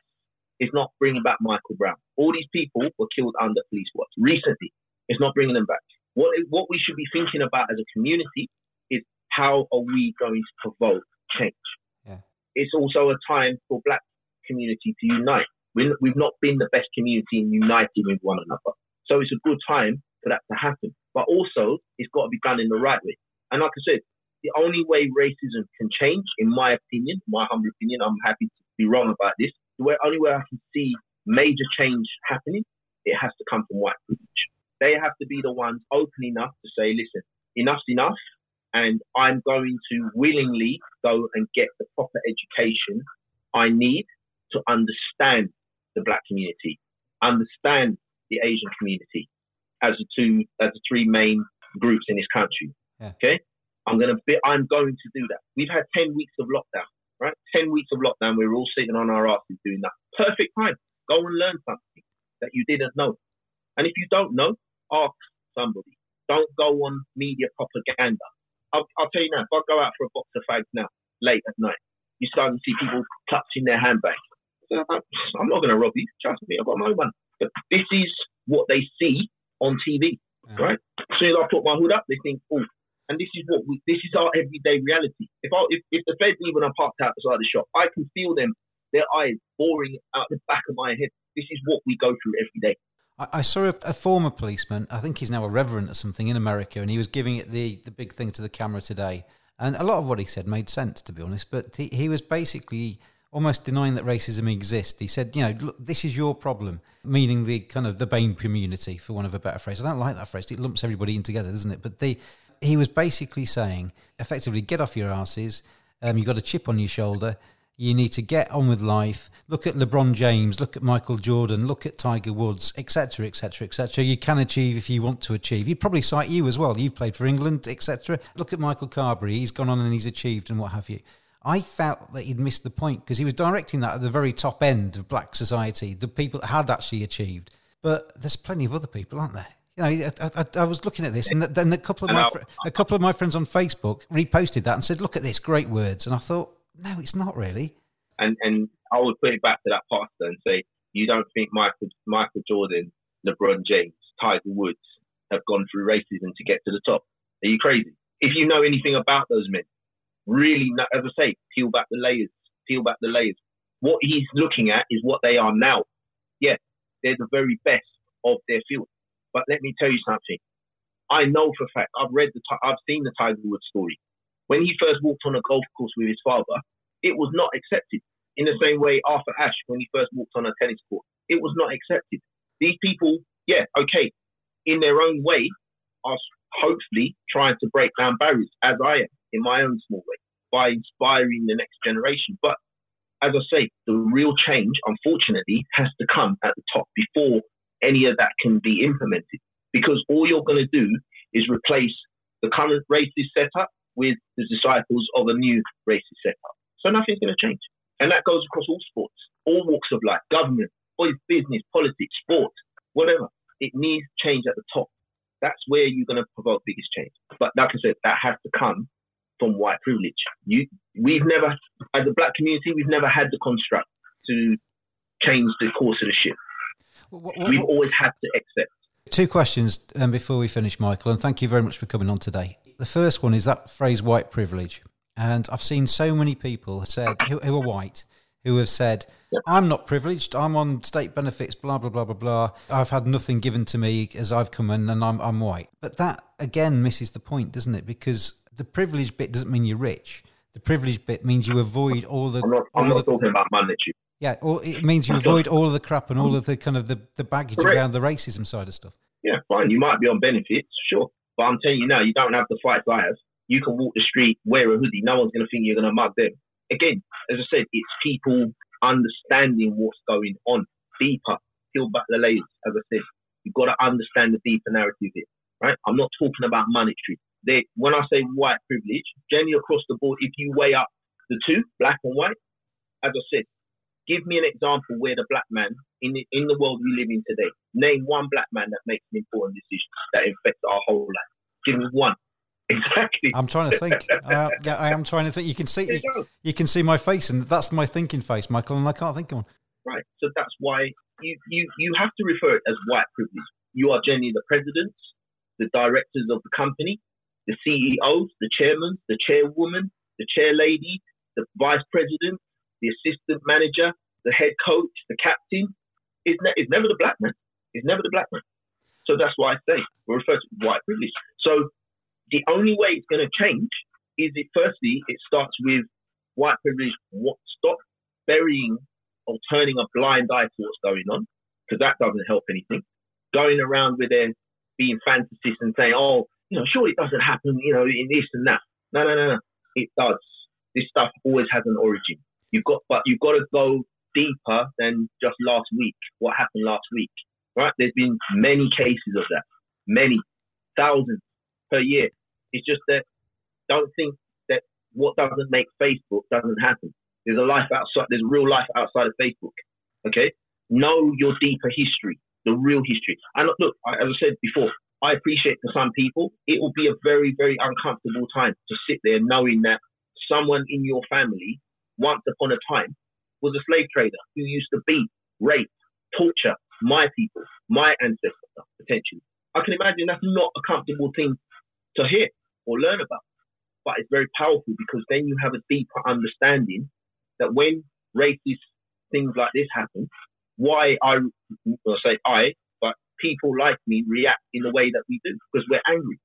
It's not bringing back Michael Brown. All these people were killed under police watch recently. It's not bringing them back. What, what we should be thinking about as a community is how are we going to provoke change? Yeah. It's also a time for black community to unite. we we've not been the best community in uniting with one another. So it's a good time for that to happen. But also, it's got to be done in the right way. And like I said, the only way racism can change, in my opinion, my humble opinion, I'm happy to be wrong about this, the way, only way I can see major change happening, it has to come from white privilege they have to be the ones open enough to say, listen, enough's enough, and I'm going to willingly go and get the proper education I need to understand the black community, understand the Asian community as the two, as the three main groups in this country. Yeah. Okay, I'm gonna be, I'm going to do that. We've had ten weeks of lockdown, right? Ten weeks of lockdown. We we're all sitting on our asses doing that. Perfect time. Go and learn something that you didn't know. And if you don't know, ask somebody. Don't go on media propaganda. I'll, I'll tell you now, if I go out for a box of fags now, late at night, you start to see people clutching their handbags. I'm not going to rob you. Trust me, I've got my own one. But this is what they see on TV, yeah. right? As soon as I put my hood up, they think, oh, and this is what we, this is our everyday reality. If I, if, if the feds even are parked outside the shop, I can feel them, their eyes boring out the back of my head. This is what we go through every day. I, saw a, a, former policeman, I think he's now a reverend or something in America, and he was giving it the, the big thing to the camera today. And a lot of what he said made sense, to be honest. But he, he was basically almost denying that racism exists. He said, you know, look, this is your problem, meaning the kind of the BAME community, for want of a better phrase. I don't like that phrase. It lumps everybody in together, doesn't it? But the, he was basically saying, effectively, get off your asses, Um, you've got a chip on your shoulder. You need to get on with life. Look at LeBron James. Look at Michael Jordan. Look at Tiger Woods, etc., etc., etc. You can achieve if you want to achieve. you'd probably cite you as well. You've played for England, etc. Look at Michael Carberry. He's gone on and he's achieved and what have you. I felt that he'd missed the point because he was directing that at the very top end of black society, the people that had actually achieved. But there's plenty of other people, aren't there? You know, I, I, I was looking at this, and then a couple of my fr- a couple of my friends on Facebook reposted that and said, "Look at this, great words." And I thought, no, it's not really. And and I would put it back to that pastor and say, you don't think Michael Michael Jordan, LeBron James, Tiger Woods have gone through racism to get to the top? Are you crazy? If you know anything about those men, really, as I say, peel back the layers, peel back the layers. What he's looking at is what they are now. Yeah, they're the very best of their field. But let me tell you something. I know for a fact. I've read the. I've seen the Tiger Woods story. When he first walked on a golf course with his father, it was not accepted. In the same way, Arthur Ashe, when he first walked on a tennis court, it was not accepted. These people, yeah, okay, in their own way, are hopefully trying to break down barriers, as I am in my own small way, by inspiring the next generation. But as I say, the real change, unfortunately, has to come at the top before any of that can be implemented. Because all you're going to do is replace the current racist setup with the disciples of a new racist setup. So nothing's going to change. And that goes across all sports, all walks of life, government, business, politics, sport, whatever. It needs change at the top. That's where you're going to provoke biggest change. But like I said, that has to come from white privilege. You, we've never, as a black community, we've never had the construct to change the course of the ship. What, what, we've always had to accept. Two questions um, before we finish, Michael, and thank you very much for coming on today. The first one is that phrase white privilege. And I've seen so many people said who, who are white who have said, I'm not privileged. I'm on state benefits, blah, blah, blah, blah, blah. I've had nothing given to me as I've come in and I'm, I'm white. But that, again, misses the point, doesn't it? Because the privilege bit doesn't mean you're rich. The privilege bit means you avoid all the. I'm not, I'm not the, talking about monetary. Yeah, all, it means you avoid all of the crap and all of the kind of the, the baggage Correct. around the racism side of stuff. Yeah, fine. You might be on benefits, sure. But I'm telling you now, you don't have the fight have. You can walk the street, wear a hoodie. No one's going to think you're going to mug them. Again, as I said, it's people understanding what's going on deeper, peel back the layers. As I said, you've got to understand the deeper narrative here, right? I'm not talking about monetary. They, when I say white privilege, generally across the board, if you weigh up the two, black and white, as I said, give me an example where the black man in the, in the world we live in today, name one black man that makes an important decision that affects our whole life. Give me one. Exactly. I'm trying to think. uh, yeah, I am trying to think. You can see you, you, can see my face, and that's my thinking face, Michael, and I can't think of one. Right. So that's why you you you have to refer it as white privilege. You are generally the presidents, the directors of the company, the CEOs, the chairman, the chairwoman, the chair lady, the vice president, the assistant manager, the head coach, the captain. Is ne- never the black man. It's never the black man. So that's why I say we refer to white privilege. So the only way it's going to change is it firstly it starts with white privilege. What stop burying or turning a blind eye to what's going on because that doesn't help anything. Going around with their being fantasists and saying, "Oh, you know, sure it doesn't happen, you know, in this and that." No, no, no, no. It does. This stuff always has an origin. You've got, but you've got to go deeper than just last week. What happened last week, right? There's been many cases of that, many thousands per year. It's just that don't think that what doesn't make Facebook doesn't happen. There's a life outside. There's real life outside of Facebook. Okay, know your deeper history, the real history. And look, as I said before, I appreciate for some people it will be a very, very uncomfortable time to sit there knowing that someone in your family, once upon a time, was a slave trader who used to beat, rape, torture my people, my ancestors, potentially. I can imagine that's not a comfortable thing to hear or learn about. But it's very powerful because then you have a deeper understanding that when racist things like this happen, why I, will say I, but people like me react in the way that we do because we're angry.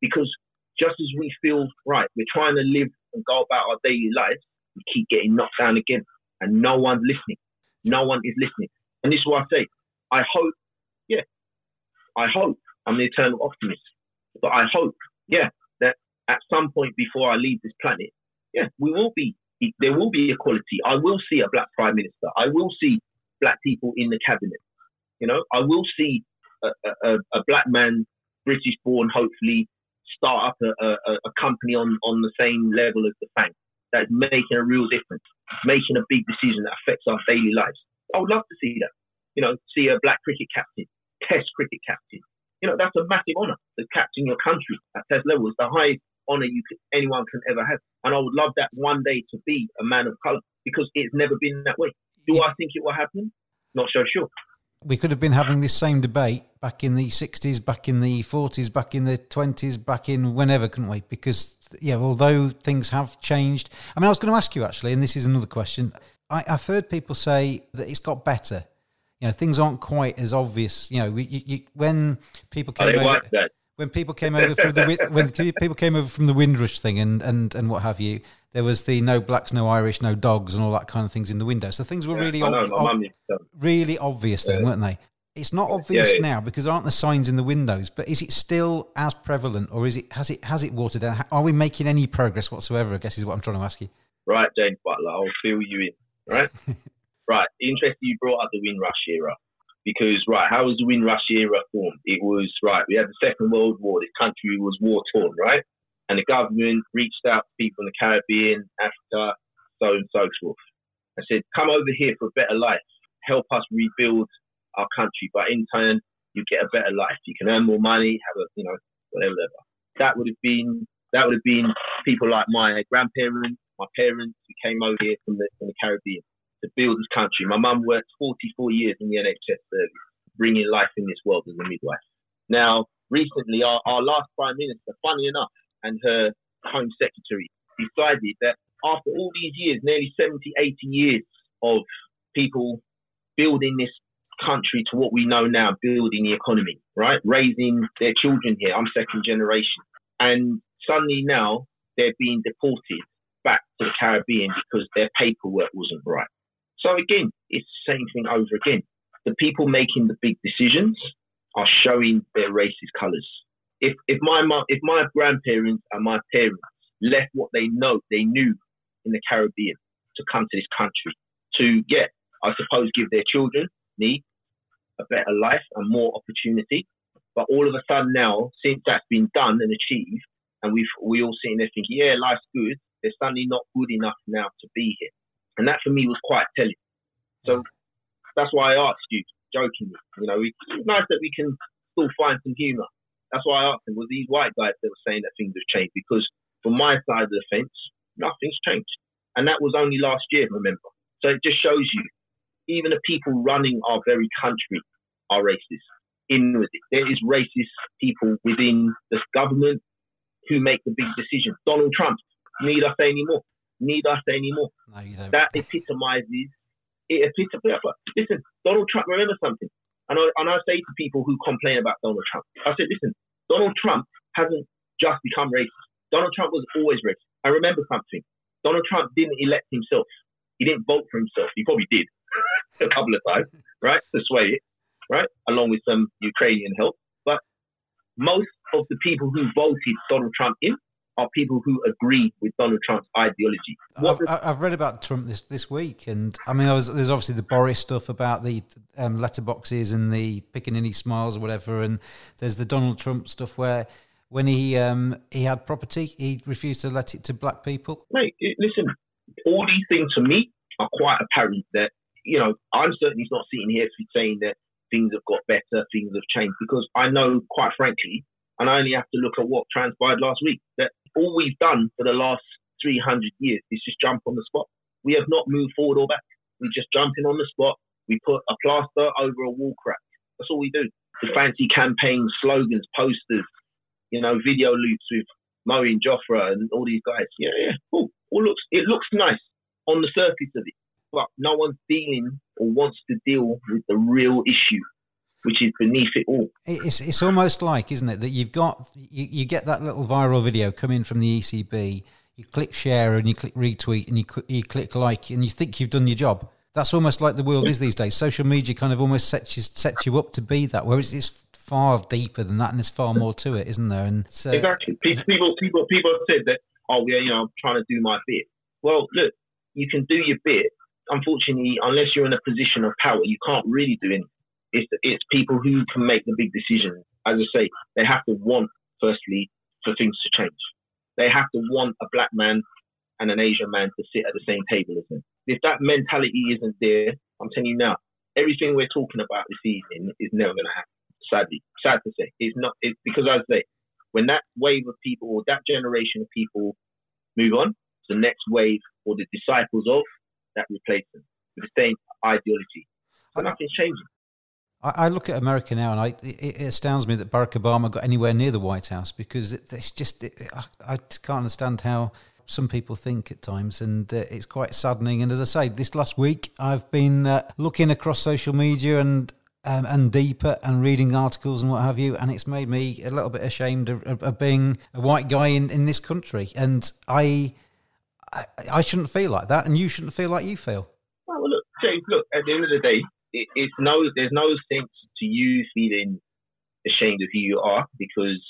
Because just as we feel, right, we're trying to live and go about our daily lives, we keep getting knocked down again and no one's listening. No one is listening. And this is what I say. I hope, yeah, I hope I'm the eternal optimist, but I hope, yeah, that at some point before I leave this planet, yeah, we will be. There will be equality. I will see a black prime minister. I will see black people in the cabinet. You know, I will see a, a, a black man, British born, hopefully start up a, a, company on, on the same level as the FANG that's making a real difference, making a big decision that affects our daily lives. I would love to see that. You know, see a black cricket captain, test cricket captain. You know, that's a massive honour to captain your country at test level. It's the highest honour you could, anyone can ever have. And I would love that one day to be a man of colour because it's never been that way. Do I think it will happen? Not so sure we could have been having this same debate back in the 60s, back in the 40s, back in the 20s, back in whenever, couldn't we? Because, yeah, although things have changed. I mean, I was going to ask you actually, and this is another question. I, have heard people say that it's got better. You know, things aren't quite as obvious. You know, we, you, you, when people came over, when people came over from the when people came over from the Windrush thing and, and, and what have you, there was the no blacks, no Irish, no dogs, and all that kind of things in the window. So things were yeah, really, ob- ob- really obvious then, yeah. weren't they? It's not obvious yeah, now because there aren't the signs in the windows. But is it still as prevalent, or is it has it has it watered down? Are we making any progress whatsoever? I guess is what I'm trying to ask you. Right, James Buttler, I'll fill you in. Right, right. Interesting you brought up the Windrush era because right, how was the Windrush era formed? It was right. We had the Second World War. This country was war torn, right? And the government reached out to people in the Caribbean, Africa, so and so forth. I said, come over here for a better life. Help us rebuild our country. But in turn, you get a better life. You can earn more money, have a, you know, whatever, whatever. That would have been, that would have been people like my grandparents, my parents who came over here from the, from the Caribbean to build this country. My mum worked 44 years in the NHS service, bringing life in this world as a midwife. Now, recently, our, our last Prime Minister, funny enough, and her Home Secretary decided that after all these years, nearly 70, 80 years of people building this country to what we know now, building the economy, right? Raising their children here. I'm second generation. And suddenly now they're being deported back to the Caribbean because their paperwork wasn't right. So again, it's the same thing over again. The people making the big decisions are showing their racist colours if if my if my grandparents and my parents left what they know they knew in the Caribbean to come to this country to get, I suppose, give their children me a better life and more opportunity. But all of a sudden now, since that's been done and achieved, and we've we all sitting there thinking, yeah, life's good. They're suddenly not good enough now to be here, and that for me was quite telling. So that's why I asked you, jokingly. You know, it's nice that we can still find some humour that's why I asked him, were these white guys that were saying that things have changed? Because from my side of the fence, nothing's changed. And that was only last year, remember. So it just shows you, even the people running our very country are racist. Inwardly, there is racist people within the government who make the big decisions. Donald Trump, need I say any more? Need us anymore. No, you don't. That epitomizes, it epitomizes, listen, Donald Trump, remember something. And I, and I say to people who complain about Donald Trump, I said, listen, Donald Trump hasn't just become racist. Donald Trump was always racist. I remember something. Donald Trump didn't elect himself. He didn't vote for himself. He probably did a couple of times, right, to sway it, right, along with some Ukrainian help. But most of the people who voted Donald Trump in are people who agree with Donald Trump's ideology. I've, I've, read about Trump this, this week, and I mean, I was, there's obviously the Boris stuff about the um, letterboxes and the Pickaninny smiles or whatever, and there's the Donald Trump stuff where when he um, he had property, he refused to let it to black people. Mate, listen, all these things to me are quite apparent. That you know, I'm certainly not sitting here saying that things have got better, things have changed, because I know, quite frankly, and I only have to look at what transpired last week. That all we've done for the last 300 years is just jump on the spot. We have not moved forward or back. We just jump in on the spot. We put a plaster over a wall crack. That's all we do. The fancy campaigns, slogans, posters, you know, video loops with Moeen Jofra and all these guys. Yeah, yeah, cool. All looks it looks nice on the surface of it, but no one's dealing or wants to deal with the real issue which is beneath it all. It's it's almost like, isn't it, that you've got you, you get that little viral video coming from the ECB, you click share and you click retweet and you you click like and you think you've done your job. That's almost like the world is these days. Social media kind of almost sets you sets you up to be that, whereas it's far deeper than that, and there's far more to it, isn't there? And so, exactly, people people people have said that oh yeah, you know, I'm trying to do my bit. Well, look, you can do your bit. Unfortunately, unless you're in a position of power, you can't really do anything. It's it's people who can make the big decisions. As I say, they have to want firstly for things to change. They have to want a black man and an Asian man to sit at the same table as them. If that mentality isn't there, I'm telling you now, everything we're talking about this evening is never going to happen. Sadly, sad to say, it's not. It's because as I say, when that wave of people or that generation of people move on, the next wave or the disciples of that replace them with the same ideology. Nothing's changing. I, look at America now, and I, it, it, astounds me that Barack Obama got anywhere near the White House because it, it's just it, I, I can't understand how some people think at times, and uh, it's quite saddening. And as I say, this last week I've been uh, looking across social media and um, and deeper and reading articles and what have you, and it's made me a little bit ashamed of, of, of being a white guy in, in this country. And I, I, I shouldn't feel like that, and you shouldn't feel like you feel. Well, look, James. Look, at the end of the day, it, it's no, there's no sense to you feeling ashamed of who you are because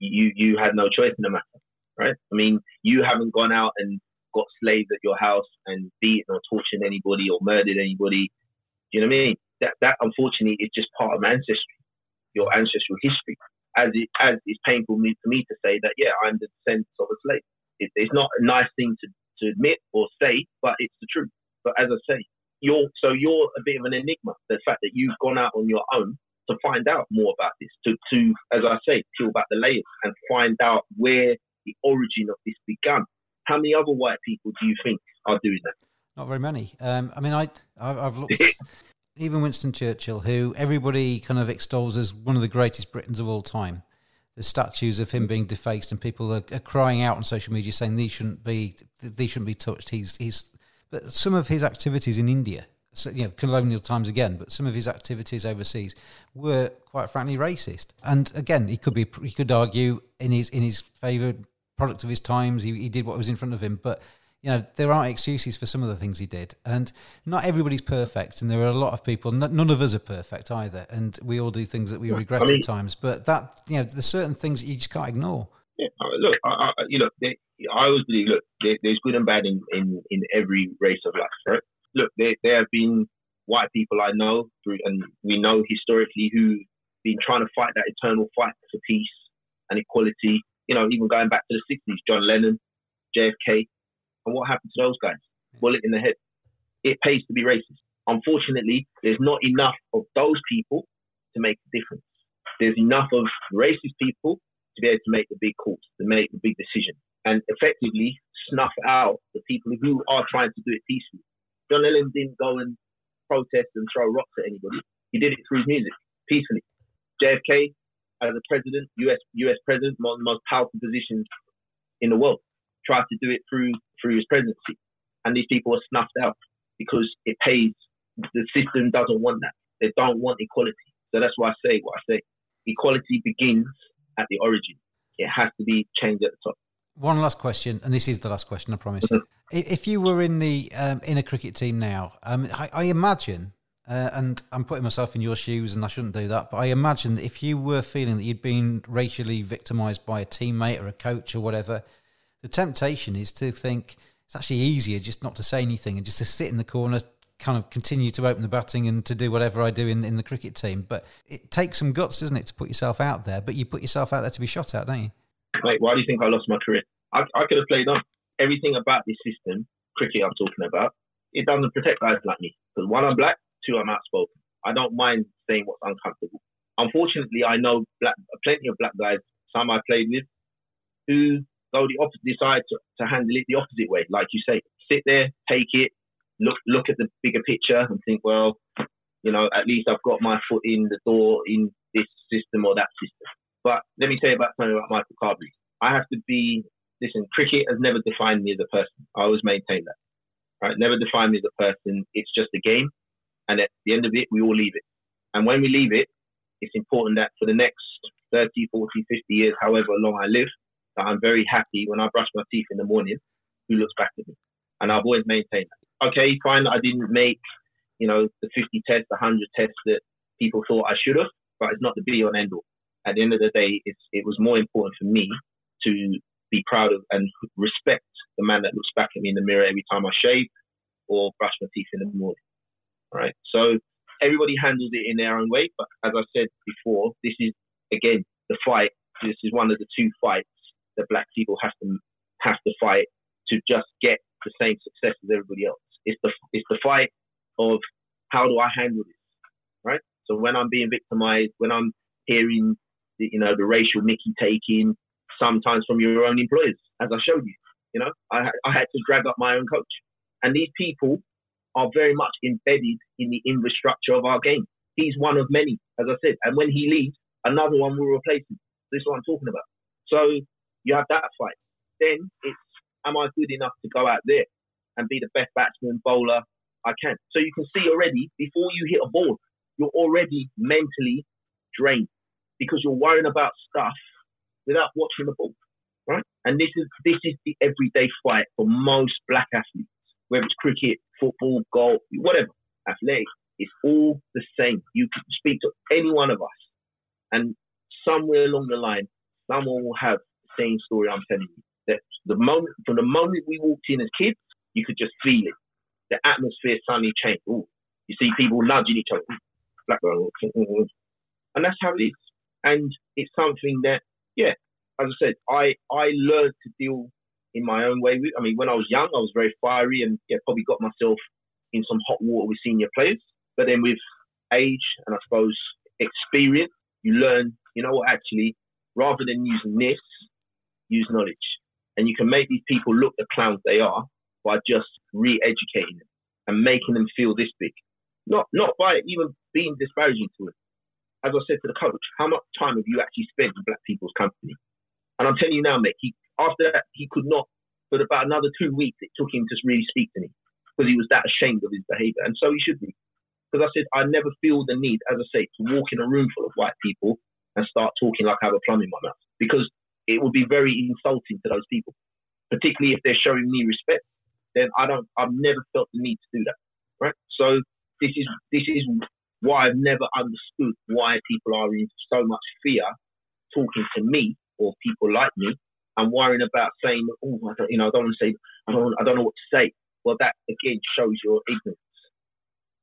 you you had no choice in the matter, right? I mean, you haven't gone out and got slaves at your house and beaten or tortured anybody or murdered anybody. Do you know what I mean? that that unfortunately is just part of ancestry, your ancestral history. As it as it's painful me, for me to say that yeah, I'm the descendant of a slave. It, it's not a nice thing to, to admit or say, but it's the truth. But as I say, you're so you're a bit of an enigma. The fact that you've gone out on your own to find out more about this, to to as I say, peel back the layers and find out where the origin of this began. How many other white people do you think are doing that? Not very many. Um, I mean, I I've, looked even Winston Churchill, who everybody kind of extols as one of the greatest Britons of all time, the statues of him being defaced, and people are, are, crying out on social media saying these shouldn't be these shouldn't be touched. He's he's, but some of his activities in India, so, you know, colonial times again, but some of his activities overseas were quite frankly racist. And again, he could be he could argue in his in his favour, product of his times. He, he did what was in front of him, but you know, there aren't excuses for some of the things he did. And not everybody's perfect. And there are a lot of people, none of us are perfect either. And we all do things that we regret I mean, at times. But that, you know, there's certain things that you just can't ignore. Yeah, look, I, I, you know, they, I always believe, look, there, there's good and bad in, in, in every race of life, right? Look, there, there have been white people I know, through, and we know historically who've been trying to fight that eternal fight for peace and equality. You know, even going back to the 60s, John Lennon, JFK, and what happened to those guys? Bullet in the head. It pays to be racist. Unfortunately, there's not enough of those people to make a difference. There's enough of racist people to be able to make the big calls, to make the big decisions, and effectively snuff out the people who are trying to do it peacefully. John Lennon didn't go and protest and throw rocks at anybody. He did it through music, peacefully. JFK, as a president, US US president, one of the most powerful positions in the world tried to do it through through his presidency, and these people are snuffed out because it pays. The system doesn't want that. They don't want equality. So that's why I say what I say. Equality begins at the origin. It has to be changed at the top. One last question, and this is the last question, I promise you. if you were in the um, in a cricket team now, um, I, I, imagine, uh, and I'm putting myself in your shoes, and I shouldn't do that, but I imagine if you were feeling that you'd been racially victimised by a teammate or a coach or whatever, the temptation is to think it's actually easier just not to say anything and just to sit in the corner, kind of continue to open the batting and to do whatever I do in, in the cricket team. But it takes some guts, doesn't it, to put yourself out there? But you put yourself out there to be shot at, don't you? Mate, why do you think I lost my career? I, I could have played on. Everything about this system, cricket I'm talking about, it doesn't protect guys like me. Because one, I'm black, two, I'm outspoken. I don't mind saying what's uncomfortable. Unfortunately, I know black, plenty of black guys, some I played with, who go the opposite, decide to, to handle it the opposite way. Like you say, sit there, take it, look look at the bigger picture, and think, well, you know, at least I've got my foot in the door in this system or that system. But let me tell you about something about Michael Carberry. I have to be listen. Cricket has never defined me as a person. I always maintain that. Right, never defined me as a person. It's just a game, and at the end of it, we all leave it. And when we leave it, it's important that for the next 30, 40, 50 years, however long I live, that I'm very happy when I brush my teeth in the morning, who looks back at me. And I've always maintained that. Okay, fine, I didn't make, you know, the 50 tests, the 100 tests that people thought I should have, but it's not the be on end all. At the end of the day, it was more important for me to be proud of and respect the man that looks back at me in the mirror every time I shave or brush my teeth in the morning. Right. So everybody handles it in their own way. But as I said before, this is again the fight. This is one of the two fights that black people have to have to fight to just get the same success as everybody else. It's the it's the fight of how do I handle this, right? So when I'm being victimized, when I'm hearing the, you know the racial Mickey taking, sometimes from your own employers, as I showed you, you know, I I had to drag up my own coach, and these people are very much embedded in the infrastructure of our game. He's one of many, as I said, and when he leaves, another one will replace him. This is what I'm talking about. So you have that fight. Then it's am I good enough to go out there and be the best batsman, bowler I can? So you can see already before you hit a ball, you're already mentally drained because you're worrying about stuff without watching the ball, right? And this is this is the everyday fight for most black athletes, whether it's cricket, football, golf, whatever, athletics. It's all the same. You can speak to any one of us, and somewhere along the line, someone will have the same story I'm telling you. That the moment from the moment we walked in as kids, you could just feel it. The atmosphere suddenly changed. Ooh, you see people nudging each other, and that's how it is. And it's something that, yeah, as I said, I I learned to deal in my own way. I mean, when I was young, I was very fiery and yeah, probably got myself in some hot water with senior players. But then with age and I suppose experience, you learn, you know what, actually, rather than using this, use knowledge. And you can make these people look the clowns they are by just re-educating them and making them feel this big. Not not by even being disparaging to them. As I said to the coach, how much time have you actually spent in black people's company? And I'm telling you now, mate, he after that he could not for about another two weeks it took him to really speak to me because he was that ashamed of his behaviour. And so he should be. Because I said I never feel the need, as I say, to walk in a room full of white people and start talking like I have a plum in my mouth. Because it would be very insulting to those people, particularly if they're showing me respect. Then I don't. I've never felt the need to do that. Right. So this is this is why I've never understood why people are in so much fear talking to me or people like me and worrying about saying, oh, I don't, you know, I don't want to say, I don't, I don't know what to say. Well, that again shows your ignorance,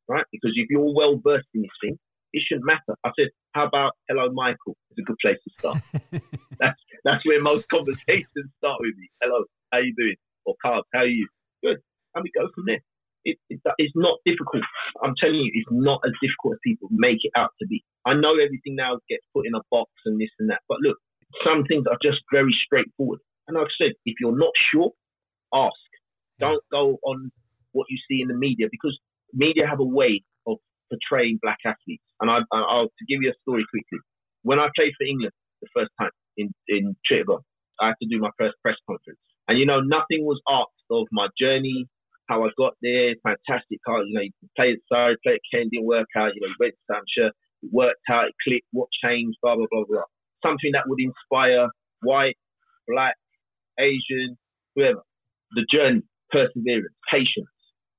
right? Because if you're well versed in this thing, it shouldn't matter. I said, how about hello, Michael? It's a good place to start. that's that's where most conversations start with me. Hello, how you doing? Or Carl, how are you? Good, and we go from there. It, it, it's not difficult. I'm telling you, it's not as difficult as people make it out to be. I know everything now gets put in a box and this and that, but look, some things are just very straightforward. And I've said, if you're not sure, ask. Don't go on what you see in the media because media have a way of portraying black athletes. And I, will to give you a story quickly. When I played for England the first time in in Chittagong, I had to do my first press conference, and you know nothing was asked of my journey, how I got there, fantastic car. You know, you played Surrey, played at Kent, didn't work out. You know, you went to Hampshire, it worked out, it clicked, what changed, blah blah blah blah. Something that would inspire white, black, Asian, whoever. The journey, perseverance, patience.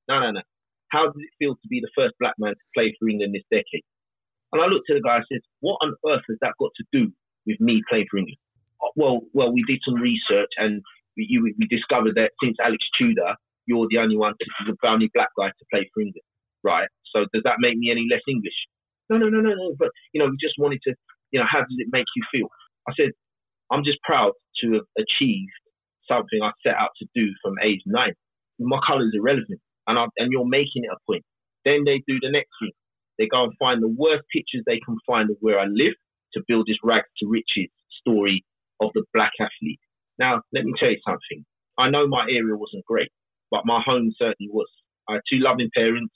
No, no, no. How does it feel to be the first black man to play for England this decade? And I looked at the guy and said, What on earth has that got to do with me playing for England? Uh, well, well, we did some research and we, we discovered that since Alex Tudor, you're the only one, the only black guy to play for England, right? So does that make me any less English? No, no, no, no, no. But you know, we just wanted to, you know, how does it make you feel? I said, I'm just proud to have achieved something I set out to do from age nine. My colour is irrelevant, and I, and you're making it a point. Then they do the next thing. They go and find the worst pictures they can find of where I live to build this rags to riches story of the black athlete. Now, let me tell you something. I know my area wasn't great but my home certainly was. I had two loving parents,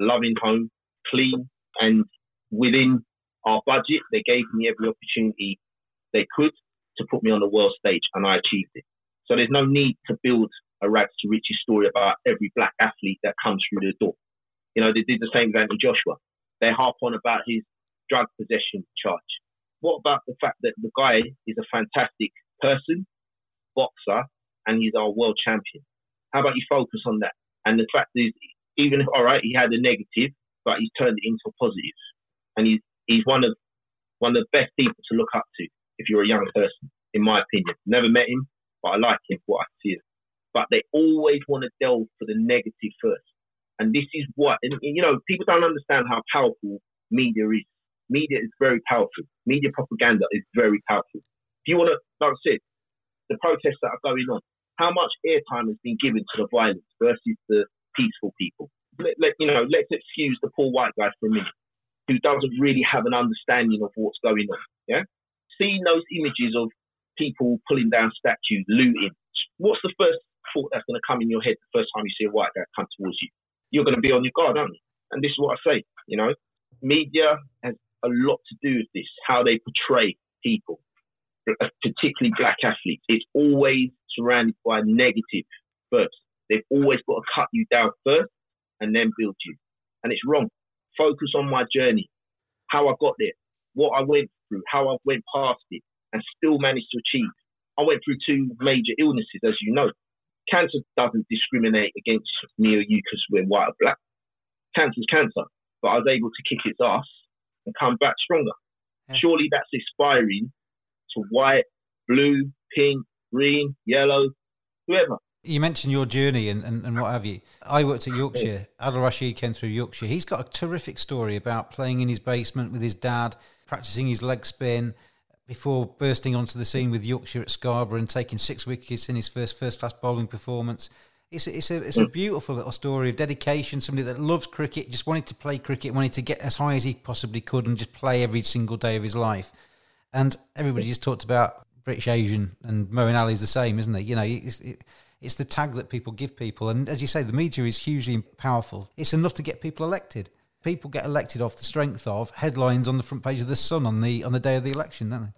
loving home, clean, and within our budget, they gave me every opportunity they could to put me on the world stage, and I achieved it. So there's no need to build a rags to riches story about every black athlete that comes through the door. You know, they did the same thing Anthony Joshua. They harp on about his drug possession charge. What about the fact that the guy is a fantastic person, boxer, and he's our world champion? How about you focus on that? And the fact is, even if all right, he had a negative, but he's turned it into a positive, and he's he's one of one of the best people to look up to if you're a young person, in my opinion. Never met him, but I like him for what I see. But they always want to delve for the negative first. And this is what, and, you know, people don't understand how powerful media is. Media is very powerful. Media propaganda is very powerful. If you want to, like I said, the protests that are going on, how much airtime has been given to the violence versus the peaceful people? Let, let, you know, let's excuse the poor white guy for a minute who doesn't really have an understanding of what's going on. Yeah, seeing those images of people pulling down statues, looting. What's the first thought that's going to come in your head the first time you see a white guy come towards you? You're going to be on your guard, aren't you? And this is what I say. You know, media has a lot to do with this, how they portray people, particularly black athletes. It's always surrounded by negative first. They've always got to cut you down first and then build you. And it's wrong. Focus on my journey, how I got there, what I went through, how I went past it, and still managed to achieve. I went through two major illnesses, as you know. Cancer doesn't discriminate against me or you because we're white or black. Cancer's cancer, but I was able to kick its ass and come back stronger. Surely that's inspiring to white, blue, pink, green, yellow, whoever. You mentioned your journey and, and, and what have you. I worked at Yorkshire. Adil Rashid came through Yorkshire. He's got a terrific story about playing in his basement with his dad, practicing his leg spin before bursting onto the scene with Yorkshire at Scarborough and taking six wickets in his first first class bowling performance. It's a, it's a it's a mm. beautiful little story of dedication. Somebody that loves cricket, just wanted to play cricket, wanted to get as high as he possibly could, and just play every single day of his life. And everybody just talked about British Asian, and Moeen Ali is the same, isn't he? You know, it's, it, it's the tag that people give people, and as you say, the media is hugely powerful. It's enough to get people elected. People get elected off the strength of headlines on the front page of the Sun on the on the day of the election, don't they?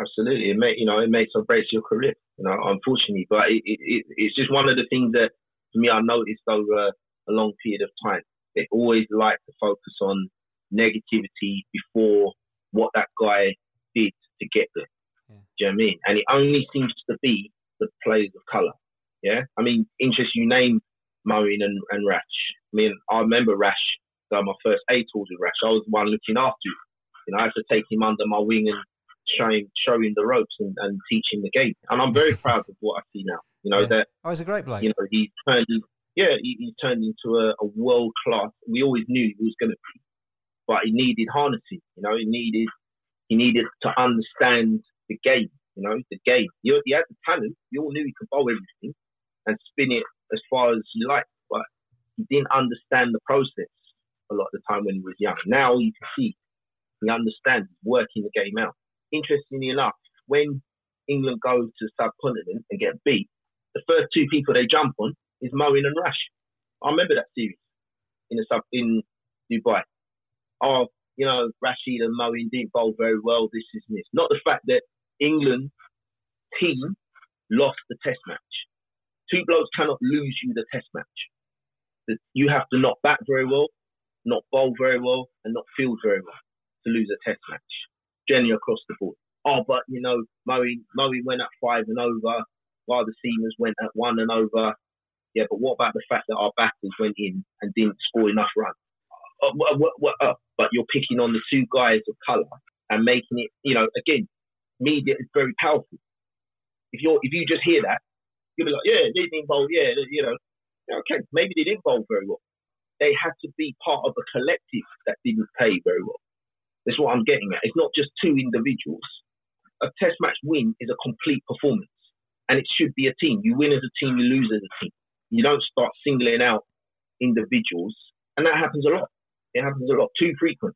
Absolutely, it may you know it makes or breaks your career. You know, unfortunately, but it, it, it's just one of the things that for me I noticed over a long period of time. They always like to focus on negativity before what that guy did to get there. Yeah. Do you know what I mean? And it only seems to be the players of colour. Yeah, I mean, interest you name Moeen and, and Rash. I mean, I remember Rash. So my first A tours with Rash, I was the one looking after him. You know, I had to take him under my wing and showing showing the ropes and, and teaching the game. And I'm very proud of what I see now. You know yeah. that. Oh, he's a great player. You know, he's turned. Yeah, he, he turned into a, a world class. We always knew he was going to be, but he needed harnessing. You know, he needed he needed to understand the game. You know, the game. He, he had the talent. We all knew he could bowl everything and spin it as far as he liked, but he didn't understand the process a lot of the time when he was young. Now you can see he understands working the game out interestingly enough, when England go to the subcontinent and get beat, the first two people they jump on is Moeen and Rash. I remember that series in the sub in Dubai. Oh, you know, Rashid and Moeen didn't bowl very well. This is this. Not the fact that England team lost the Test match. Two blokes cannot lose you the Test match. You have to not bat very well, not bowl very well, and not field very well to lose a Test match generally across the board. Oh, but you know, Moeen Moeen went at five and over, while the Seamers went at one and over. Yeah, but what about the fact that our batters went in and didn't score enough runs? Uh, what, what, what, uh, but you're picking on the two guys of colour and making it, you know, again, media is very powerful. If you if you just hear that, you'll be like, yeah, they didn't bowl, yeah, you know, okay, maybe they didn't bowl very well. They had to be part of a collective that didn't play very well. That's what I'm getting at. It's not just two individuals. A test match win is a complete performance, and it should be a team. You win as a team, you lose as a team. You don't start singling out individuals, and that happens a lot. It happens a lot, too frequent.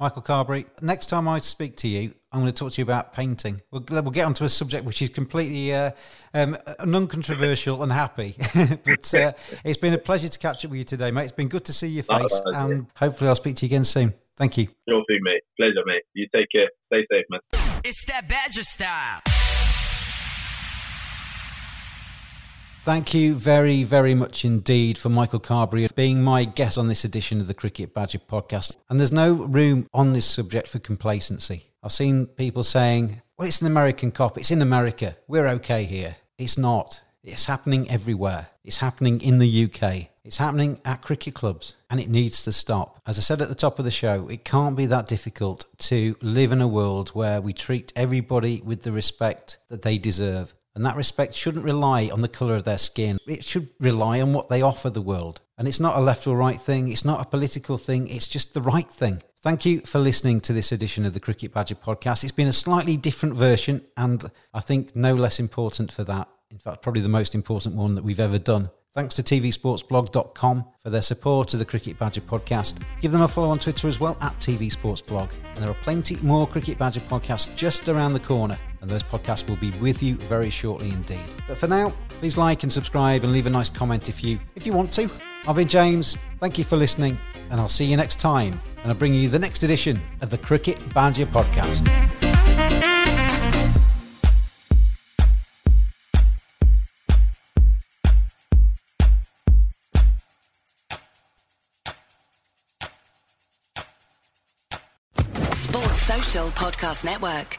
Michael Carberry, next time I speak to you, I'm going to talk to you about painting. We'll, we'll get onto a subject which is completely uh, um, non-controversial and happy. but uh, it's been a pleasure to catch up with you today, mate. It's been good to see your face, and hopefully I'll speak to you again soon. Thank you. Sure thing, mate. Pleasure, mate. You take care. Stay safe, man. It's that Badger style. Thank you very, very much indeed for Michael Carberry being my guest on this edition of the Cricket Badger podcast. And there's no room on this subject for complacency. I've seen people saying, well, it's an American cop, it's in America, we're okay here. It's not. It's happening everywhere. It's happening in the UK. It's happening at cricket clubs and it needs to stop. As I said at the top of the show, it can't be that difficult to live in a world where we treat everybody with the respect that they deserve. And that respect shouldn't rely on the colour of their skin. It should rely on what they offer the world. And it's not a left or right thing, it's not a political thing, it's just the right thing. Thank you for listening to this edition of the Cricket Badger podcast. It's been a slightly different version, and I think no less important for that. In fact, probably the most important one that we've ever done. Thanks to tvsportsblog.com for their support of the Cricket Badger podcast. Give them a follow on Twitter as well at tvsportsblog. And there are plenty more Cricket Badger podcasts just around the corner, and those podcasts will be with you very shortly indeed. But for now, please like and subscribe and leave a nice comment if you if you want to. I've been James. Thank you for listening, and I'll see you next time. And I'll bring you the next edition of the Cricket Badger podcast. Podcast Network.